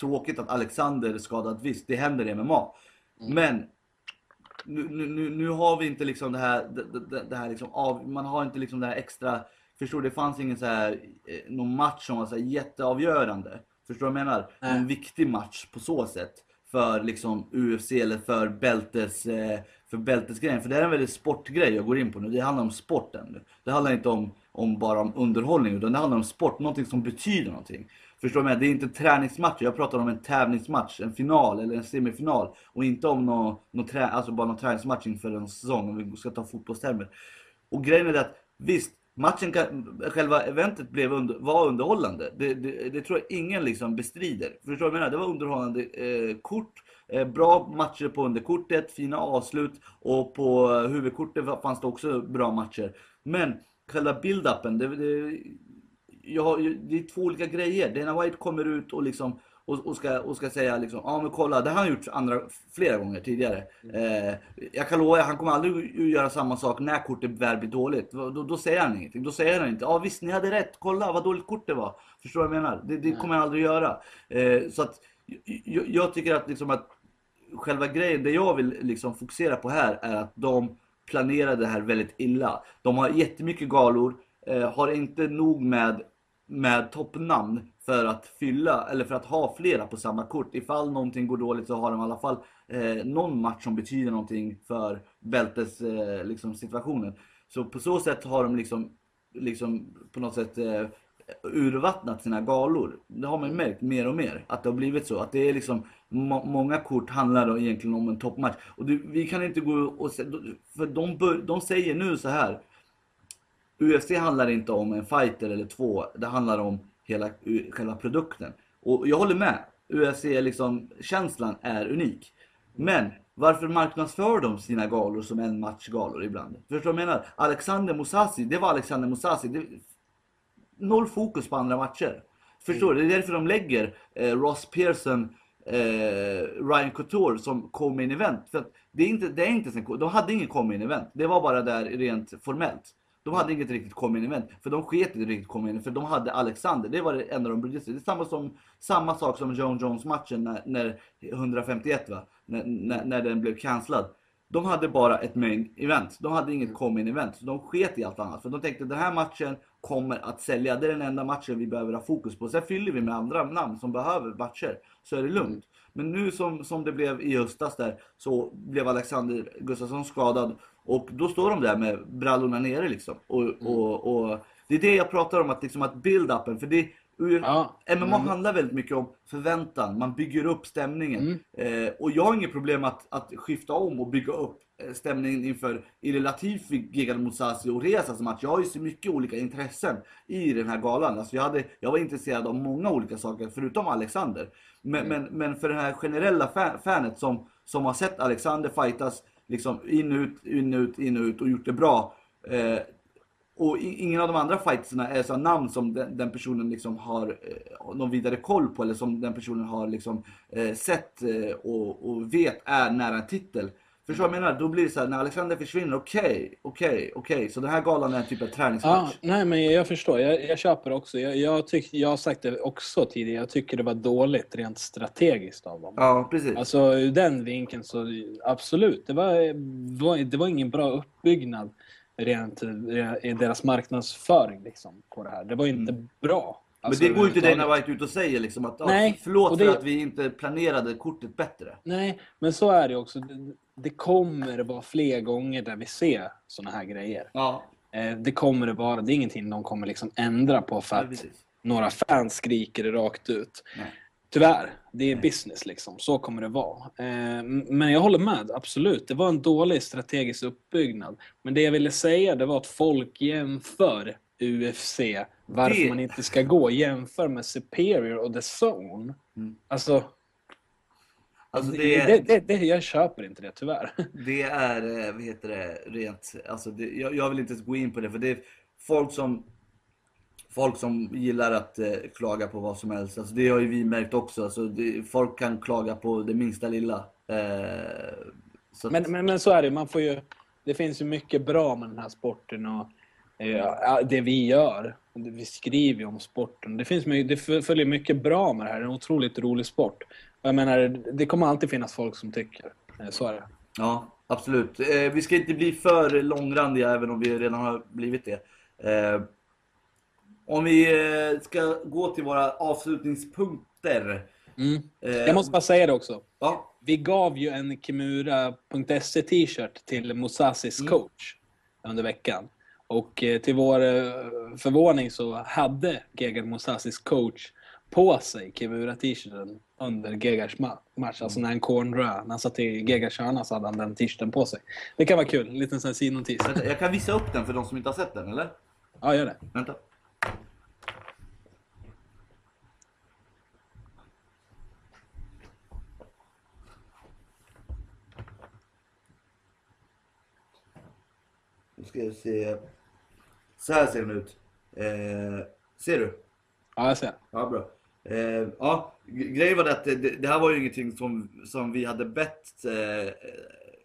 tråkigt att Alexander skadad. Visst, det händer i MMA. Men nu, nu, nu, har vi inte liksom det här, det, det, det här liksom av, man har inte liksom det här extra, förstår du, det fanns ingen så här, eh, någon match som var så här jätteavgörande. Förstår du vad jag menar? Nej. En viktig match på så sätt. För liksom UFC eller för bältes, eh, för bältesgrejen. För det är en väldigt sportgrej jag går in på nu. Det handlar om sporten nu. Det handlar inte om, om bara om underhållning utan det handlar om sport, någonting som betyder någonting. Förstår du vad jag menar? Det är inte träningsmatcher, jag pratar om en tävlingsmatch, en final eller en semifinal. Och inte om någon, någon trä, alltså bara någon träningsmatch inför en säsong, om vi ska ta fotbollstermer. Och grejen är att visst, matchen kan, själva eventet blev under, var underhållande. Det, det, det tror jag ingen liksom bestrider. Förstår du vad jag menar? Det var underhållande eh, kort, eh, bra matcher på underkortet, fina avslut och på huvudkortet fanns det också bra matcher. Men själva build-upen, det, det, jag, det är två olika grejer. Dana White kommer ut och liksom och, och, ska, och ska säga liksom, ja men kolla, det har han gjort andra, flera gånger tidigare. Eh, jag kan lova er, han kommer aldrig göra samma sak när kortet väl blir dåligt. Då, då, säger han ingenting. Då säger han inte, ja visst ni hade rätt, kolla vad dåligt kort det var. Förstår du vad jag menar? Det, det kommer han aldrig göra. Eh, så att jag, jag tycker att liksom att själva grejen, det jag vill liksom fokusera på här är att de planerade det här väldigt illa. De har jättemycket galor, eh, har inte nog med, med toppnamn för att fylla, eller för att ha flera på samma kort. Ifall någonting går dåligt så har de i alla fall eh, någon match som betyder någonting för bältes eh, liksom, situationen. Så på så sätt har de liksom, liksom på något sätt eh, urvattnat sina galor. Det har man ju märkt mer och mer. Att det har blivit så. Att det är liksom må- Många kort handlar då egentligen om en toppmatch. Och du, vi kan inte gå och se, För de, bör, de säger nu så här. UFC handlar inte om en fighter eller två. Det handlar om hela själva produkten. Och jag håller med. UFC liksom, känslan är unik. Men varför marknadsför de sina galor som en matchgalor ibland? Förstår du vad jag menar? Alexander Musasi, det var Alexander Musasi. Det, noll fokus på andra matcher. Förstår du? Det är därför de lägger eh, Ross Pearson, eh, Ryan Couture som co-main event. För det är inte, det är inte sen, de hade ingen co-main event. Det var bara där rent formellt. De hade inget riktigt common event. För de sket i riktigt common event. För de hade Alexander. Det var det enda de brydde sig. Det är samma, som, samma sak som John Jones matchen när, när 151 va. När, när, när den blev cancellad. De hade bara ett main event. De hade inget common event. Så de sket i allt annat. För de tänkte den här matchen kommer att sälja. Det är den enda matchen vi behöver ha fokus på. Sen fyller vi med andra namn som behöver matcher. Så är det lugnt. Men nu som, som det blev i höstas där så blev Alexander Gustafsson skadad. Och då står de där med brallorna nere liksom. Och, och, och det är det jag pratar om, att, liksom, att build-upen. För det, Ja, MMA handlar väldigt mycket om förväntan, man bygger upp stämningen. Eh, och jag har inget problem att, att skifta om och bygga upp eh, stämningen inför Ili Latifi, Gegard Mousasi och Rezas match. Jag har ju så mycket olika intressen i den här galan. Alltså jag, hade, jag var intresserad av många olika saker, förutom Alexander. Men, men, men för det här generella fan, fanet som, som har sett Alexander fightas liksom in ut, in ut, in ut och gjort det bra. Eh, och ingen av de andra fightserna är så namn som den, den personen liksom har eh, någon vidare koll på eller som den personen har liksom eh, sett eh, och, och vet är nära en titel. Förstår du vad jag menar? Då blir det så här, när Alexander försvinner, okej, okej, okej. Så den här galan är typ en Ja, träningsmatch. nej men jag förstår. Jag, jag köper också. Jag, jag, tyck, jag har sagt det också tidigare. Jag tycker det var dåligt rent strategiskt av dem. Ja, precis. Alltså ur den vinkeln så absolut. Det var, var, det var ingen bra uppbyggnad rent i deras marknadsföring liksom, på det här. Det var inte bra. Alltså, Men det går ju inte. Dana White ut och säger liksom att ja, Nej, förlåt det- för att vi inte planerade kortet bättre. Nej, men så är det också. Det, det kommer vara fler gånger där vi ser såna här grejer. Ja, Eh, det kommer det vara. Det är ingenting de kommer liksom ändra på för ja att precis. några fans skriker det rakt ut. Nej. Tyvärr, det är business liksom. Så kommer det vara. Eh, Men jag håller med, absolut. Det var en dålig strategisk uppbyggnad. Men det jag ville säga det var att folk jämför UFC, varför Det- man inte ska gå, jämför med Superior och The Zone. Mm. Alltså, Alltså det, det, det, det, jag köper inte det tyvärr. det är, eh, vad heter det, rent, alltså jag, jag vill inte gå in på det för det är folk som Folk som gillar att eh, klaga på vad som helst, alltså det har ju vi märkt också. Alltså folk kan klaga på det minsta lilla. Eh, att- Men, men, men så är det, man får ju, det finns ju mycket bra med den här sporten och eh, det vi gör. Vi skriver ju om sporten. Det, finns, mycket- det följer mycket bra med det här. Det är en otroligt rolig sport. Jag menar, det kommer alltid finnas folk som tycker. Eh, Så är det. Ja, absolut. Eh, vi ska inte bli för långrandiga även om vi redan har blivit det. Eh, om vi ska gå till våra avslutningspunkter. Mm. Jag måste bara säga det också. Ja, Vi gav ju en Kimura.se t-shirt till Musasis Mm. coach under veckan. Och eh, till vår eh, förvåning så hade Gegard Musasis coach på sig Kimura-t-shirten under Gegars ma- match. Alltså när han cornrade, när han satt i Gegars hörna så hade han den t-shirten på sig. Det kan vara kul, en liten sån här sidnotis. jag kan visa upp den för de som inte har sett den, eller? Ja, gör det. Vänta. Nu ska vi se. Så här ser den ut. Eh, ser du? Ja, jag ser. Ja, bra. Eh, ja, grejen var det att det, det här var ju ingenting som, som vi hade bett eh,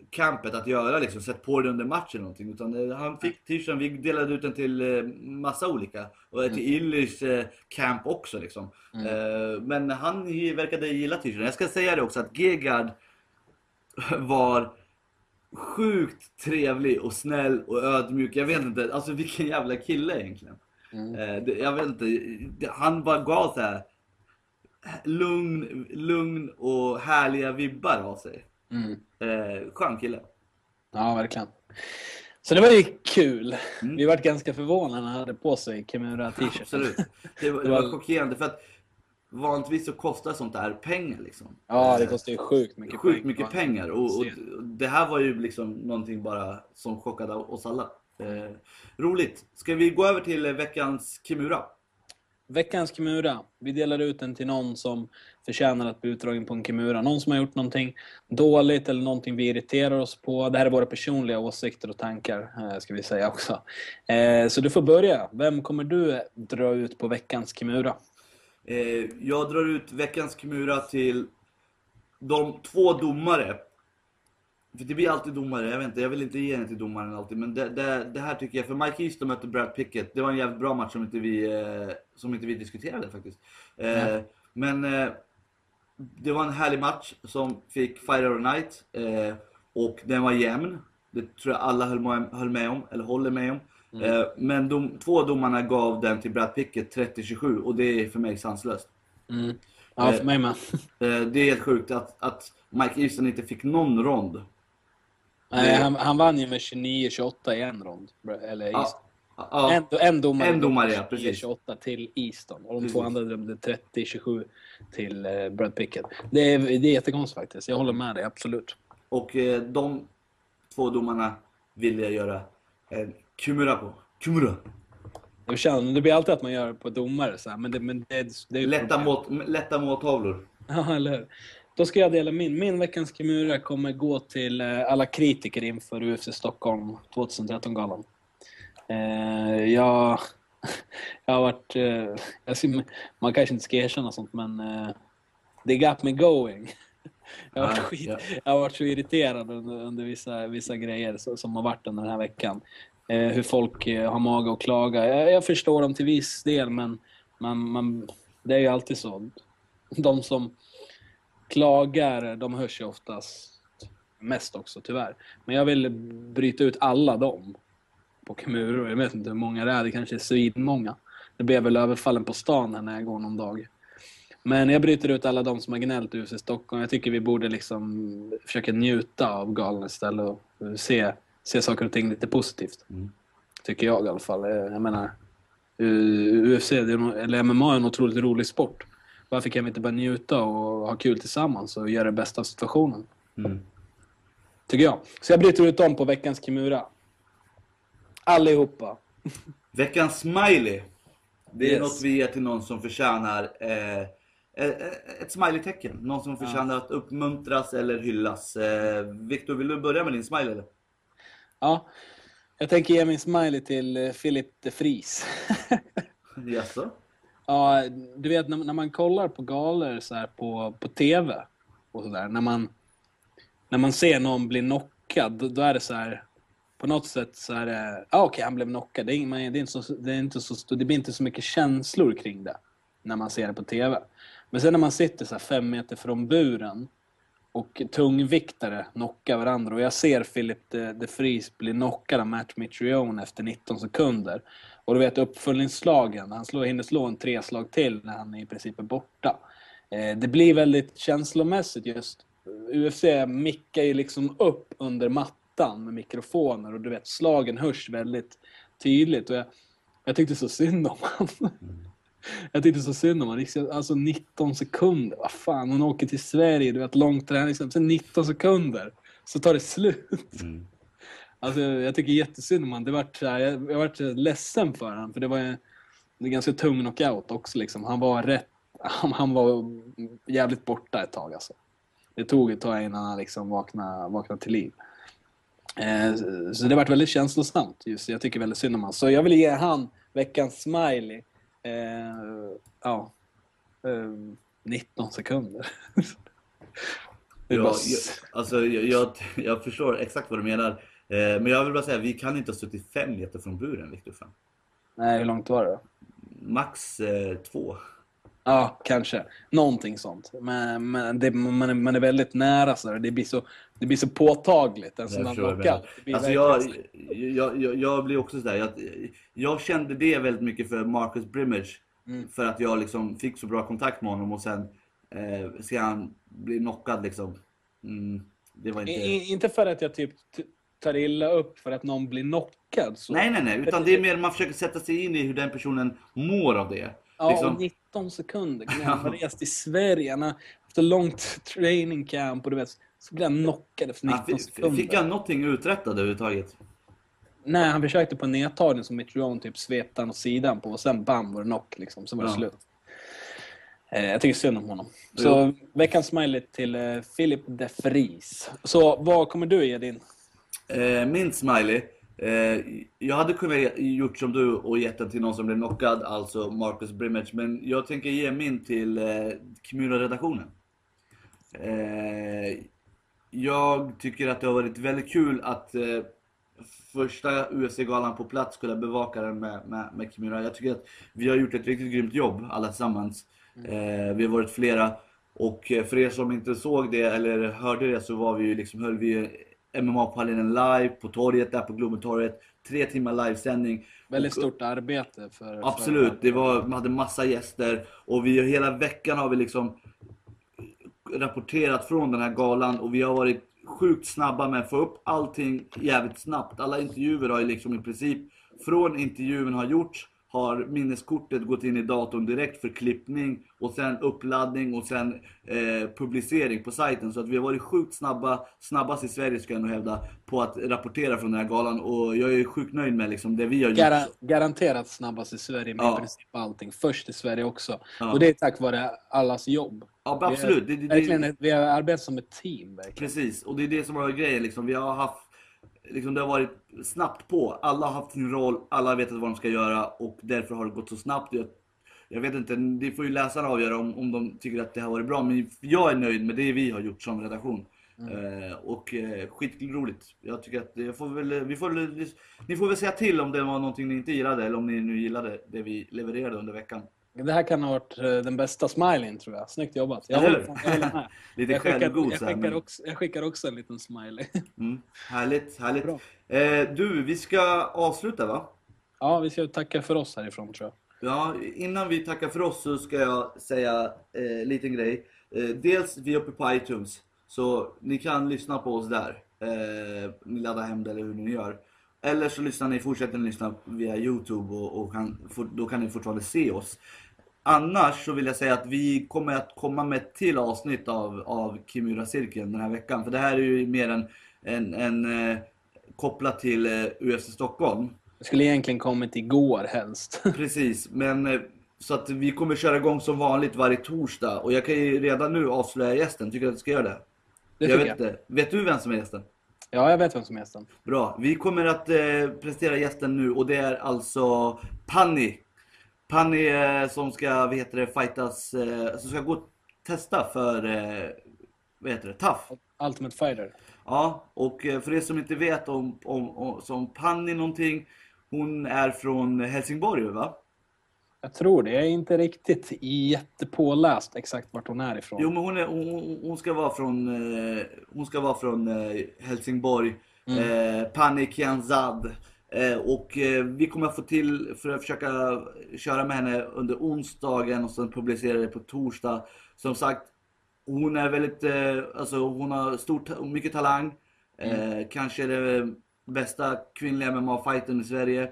campet att göra, liksom, sett på det under matchen eller någonting. Utan eh, han fick t-shirten, vi delade ut den till eh, massa olika. Och till Illish eh, camp också liksom. Eh, men han verkade gilla t-shirten. Jag ska säga det också att Gegard var sjukt trevlig och snäll och ödmjuk. Jag vet inte, alltså vilken jävla kille egentligen. Eh, det, jag vet inte, det, han bara gav så här lugn, lugn och härliga vibbar av sig. Mm. Eh, skön kille. Ja, verkligen. Så det var ju kul. Mm. Vi vart ganska förvånade när han hade på sig Kimura-t-shirten. Absolut. Det var, det var chockerande för att vanligtvis så kostar sånt där pengar liksom. Ja, det Eh, kostar ju sjukt mycket Sjukt pengar. mycket pengar. Och, och det här var ju liksom någonting bara som chockade oss alla. Eh, roligt. Ska vi gå över till veckans Kimura? Veckans Kimura. Vi delar ut den till någon som förtjänar att bli utdragen på en Kimura. Någon som har gjort någonting dåligt eller någonting vi irriterar oss på. Det här är våra personliga åsikter och tankar, eh, ska vi säga också. Eh, Så du får börja. Vem kommer du dra ut på veckans Kimura? Eh, jag drar ut veckans Kimura till de två domare. För det blir alltid domare, jag vet inte, jag vill inte ge den till domaren alltid. Men det, det, det här tycker jag, för Mike Easton mötte Brad Pickett. Det var en jävligt bra match som inte vi, eh, som inte vi diskuterade faktiskt. Eh, Men det var en härlig match som fick Fire of the Night. Och den var jämn. Det tror jag alla höll med om, eller håller med om. Eh, men de två domarna gav den till Brad Pickett 30-27 och det är för mig sanslöst. Mm. Ja, för mig med. Eh, det är helt sjukt att, att Mike Easton inte fick någon rond. Nej, han, han vann ju med 29-28 i en rond. Eller Ja, ja, En, en domare, En domare, ja, precis. 29-28 till Easton. Och de Precis. två andra dömde 30-27 till eh, Brad Pickett. Det är, det är jättekonstigt faktiskt. Jag håller med dig, absolut. Och eh, de två domarna vill jag göra en kumura på. Kumura! Jag känner, det blir alltid att man gör det på domare, så här, men det, men det, det är Lätta, mål, lätta måltavlor. Ja, eller hur? Då ska jag dela min. Min veckans Kimura kommer gå till eh, alla kritiker inför UFC Stockholm 2013-galan. Eh, jag, jag har varit... Eh, jag ser, man kanske inte ska erkänna sånt, men eh, det got me going. Jag har, varit skit, ja. jag har varit så irriterad under, under vissa, vissa grejer som har varit under den här veckan. Eh, hur folk eh, har mage att klaga. Jag, jag förstår dem till viss del, men man, man, det är ju alltid så. De som klagar, de hörs ju oftast mest också tyvärr. Men jag vill bryta ut alla dem på Kemuro. Jag vet inte hur många det är, det kanske är svinmånga. Det blir väl överfallen på stan här när jag går någon dag. Men jag bryter ut alla de som har gnällt i Stockholm. Jag tycker vi borde liksom försöka njuta av galan istället och se, se saker och ting lite positivt. Mm. Tycker jag i alla fall. Eh, Jag menar, eh, UFC, eller MMA är en otroligt rolig sport. Varför kan vi inte bara njuta och ha kul tillsammans och göra det bästa av situationen? Mm. Tycker jag. Så jag bryter ut dem på veckans Kimura. Allihopa. Veckans smiley. Det är Yes. något vi ger till någon som förtjänar eh, eh, ett smiley-tecken. Någon som förtjänar att uppmuntras eller hyllas. Eh, Viktor, vill du börja med din smiley? Eller? Ja, jag tänker ge min smiley till eh, Philip de Vries. Jaså? ja, du vet när, man kollar på galor så på, på TV och sådär. När man, när man ser någon bli knockad, då, då är det så här. På något sätt så är det, ah, okej han blev knockad. Det, är, man- det, är inte så, det, är inte så, det blir inte så mycket känslor kring det när man ser det på TV. Men sen när man sitter så fem meter från buren och tungviktare knockar varandra och jag ser Philip de, de Vries bli knockad av Matt Mitrione efter 19 sekunder. Och du vet uppföljningsslagen, han slår, hinner slå en tre slag till när han i princip är borta. Eh, det blir väldigt känslomässigt just. UFC mickar ju liksom upp under mattan med mikrofoner och du vet slagen hörs väldigt tydligt. Och jag, jag tyckte så synd om honom. Mm. Jag tyckte så synd om honom. Liksom, Alltså 19 sekunder, vad fan, hon åker till Sverige, du vet långt träningsläger, sen 19 sekunder så tar det slut. Mm. Alltså jag tycker jättesynd om honom. Det vart jag, jag vart ledsen för honom, för det var en, en ganska tung knockout också liksom. Han var rätt, han, han var jävligt borta ett tag alltså. Det tog ett tag innan han liksom vaknade, vaknade till liv. Eh, så det vart väldigt känslosamt just. Jag tycker väldigt synd om honom. Så jag vill ge han veckans smiley. Eh, ja. Eh, 19 sekunder. Ja, bara... jag, alltså, jag, jag, jag förstår exakt vad du menar. Eh, men jag vill bara säga, vi kan inte ha suttit fem meter från buren, Viktor. Nej, hur långt var det då? Max eh, två. Ja, kanske. Någonting sånt. Men, men det, man, är, man är väldigt nära så där. det blir så, det blir så påtagligt. En sån du knockout. Alltså jag, jag, jag, jag blir också sådär, jag, jag kände det väldigt mycket för Marcus Brimmage. Mm. För att jag liksom fick så bra kontakt med honom och sen eh, se han bli knockad liksom. Mm, det var inte... I, inte för att jag typ tar illa upp för att någon blir knockad. Så. Nej, nej, nej. Utan det är mer man försöker sätta sig in i hur den personen mår av det. Ja, liksom. och 19 sekunder. Han har rest i Sverige. Han har haft ett långt training camp och du vet, så blir han knockad efter 19 Han fick, sekunder. fick han någonting uträttat överhuvudtaget? Nej, han försökte på en nedtagning som Mitrione typ svepte han åt sidan på och sen bam var det knock liksom. Så var det Ja. slut. Eh, jag tycker synd om honom. Så veckans smiley till eh, Philip de Vries. Så vad kommer du ge din? Eh, min smiley. Eh, jag hade kunnat gjort som du och gett den till någon som blev knockad, alltså Marcus Brimmage. Men jag tänker ge min till eh, Kimura-redaktionen. Eh, jag tycker att det har varit väldigt kul att eh, första UFC-galan på plats skulle bevaka den med, med, med Kimura. Jag tycker att vi har gjort ett riktigt grymt jobb alla tillsammans. Eh, vi har varit flera. Och eh, för er som inte såg det eller hörde det så var vi ju liksom, höll vi ju MMA-panelen live på torget där på Globentorget. Tre timmar livesändning. Väldigt Och- stort arbete för... Absolut, för, det var, man hade massa gäster och vi hela veckan har vi liksom rapporterat från den här galan och vi har varit sjukt snabba med att få upp allting jävligt snabbt. Alla intervjuer har ju liksom i princip, från intervjun har gjorts, har minneskortet gått in i datorn direkt för klippning och sen uppladdning och sen eh, publicering på sajten. Så att vi har varit sjukt snabba, snabbast i Sverige ska jag nog hävda, på att rapportera från den här galan. Och jag är sjukt nöjd med liksom det vi har gjort. Gara, garanterat snabbast i Sverige med Ja. i princip allting. Först i Sverige också. Ja. Och det är tack vare allas jobb. Ja, absolut. Vi Det, har, det, verkligen, det, ett- vi har arbetat som ett team. Verkligen. precis, och det är det som har varit grejen. Liksom. Vi har haft, liksom, det har varit snabbt på. Alla har haft sin roll, alla har vetat vad de ska göra och därför har det gått så snabbt. Jag, jag vet inte, det får ju läsarna avgöra om, om de tycker att det har varit bra. Men jag är nöjd med det vi har gjort som redaktion. Eh, och eh, skitroligt. Jag tycker att jag får väl, vi får väl, ni får väl säga till om det var någonting ni inte gillade eller om ni nu gillade det vi levererade under veckan. Det här kan ha varit eh, den bästa smileyn tror jag. Snyggt jobbat. Jag håller, jag håller med. Lite Jag skickar, jag, skickar men- också, jag skickar också en liten smiley. Mm, härligt, härligt. Eh, du, vi ska avsluta va? Ja, vi ska tacka för oss härifrån tror jag. Ja, innan vi tackar för oss så ska jag säga eh, en liten grej. Eh, dels, vi är uppe på iTunes. Så ni kan lyssna på oss där. Eh, ni laddar hem det eller hur ni gör. Eller så lyssnar ni, fortsätter ni lyssna via Youtube och, och kan, for, då kan ni fortfarande se oss. Annars så vill jag säga att vi kommer att komma med ett till avsnitt av, av Kimura-cirkeln den här veckan. För det här är ju mer en, en, en eh, kopplat till eh, UFC Stockholm. Det skulle egentligen kommit igår helst. Precis, men eh, så att vi kommer köra igång som vanligt varje torsdag. Och jag kan ju redan nu avslöja gästen. Tycker du att jag ska göra det? Det jag tycker vet jag. inte. Vet du vem som är gästen? Ja, jag vet vem som är gästen. Bra. Vi kommer att eh, presentera gästen nu och det är alltså Panni. Panni eh, som ska, vad heter det, fightas, eh, som ska gå och testa för, eh, vad heter det, TAF. Ultimate Fighter. Ja, och för er som inte vet om, om, om som Panni någonting, hon är från Helsingborg va? Jag tror det. Jag är inte riktigt jättepåläst exakt vart hon är ifrån. Jo men hon, är, hon, hon ska vara från, hon ska vara från Helsingborg, eh, Pani Kianzad. Eh, och eh, vi kommer att få till för att försöka köra med henne under onsdagen och sen publicera det på torsdag. Som sagt, hon är väldigt, eh, alltså hon har stor, ta- mycket talang. Eh, kanske det bästa kvinnliga MMA-fighten i Sverige.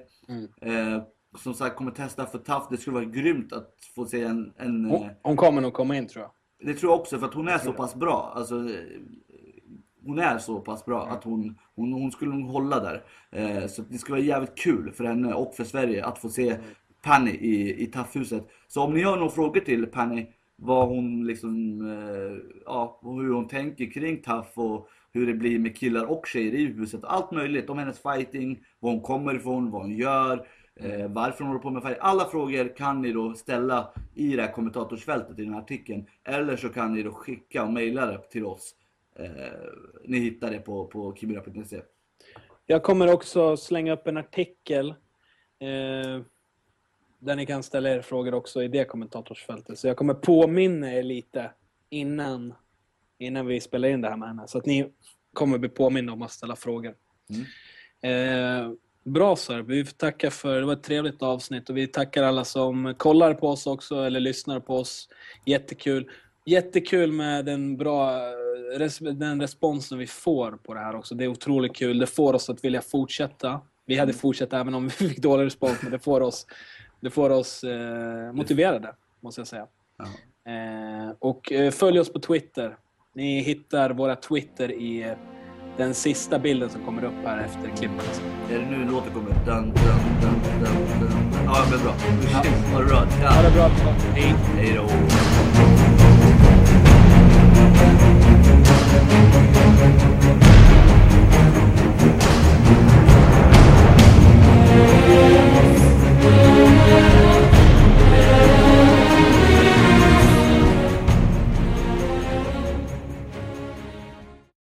Eh, som sagt kommer testa för TAF. Det skulle vara grymt att få se en, en Hon, hon kommer nog komma in tror jag. det tror jag också för att hon är så pass bra. Alltså, hon är så pass bra att hon, hon, hon skulle nog hålla där. Eh, så det skulle vara jävligt kul för henne och för Sverige att få se Panny i, i TAF-huset. Så om ni har några frågor till Panny, vad hon liksom, eh, ja, hur hon tänker kring TAF och hur det blir med killar och tjejer i huset. Allt möjligt om hennes fighting, var hon kommer ifrån, vad hon gör. Eh, varför hon håller på med fighting. Alla frågor kan ni då ställa i det här kommentatorsfältet i den här artikeln. Eller så kan ni då skicka och mejla det till oss. Eh, ni hittar det på, på kimura.se. Jag kommer också slänga upp en artikel eh, där ni kan ställa er frågor också i det kommentatorsfältet. Så jag kommer påminna er lite innan, innan vi spelar in det här med henne. Så att ni kommer bli påminna om att ställa frågor. Eh, bra Sir, vi får tacka för det var ett trevligt avsnitt och vi tackar alla som kollar på oss också eller lyssnar på oss. Jättekul. Jättekul med den bra res den responsen vi får på det här också. Det är otroligt kul. Det får oss att vilja fortsätta. Vi hade fortsatt även om vi fick dålig respons, men det får oss, det får oss eh, motiverade, måste jag säga. Ja. Eh, och eh, följ oss på Twitter. Ni hittar våra Twitter i eh, den sista bilden som kommer upp här efter klippet. Är det nu låten kommer? Dun, dun, dun, dun, dun. Ja, men bra. Ha det bra. Ha Ja. det bra. Hej. Hej då. Yeah.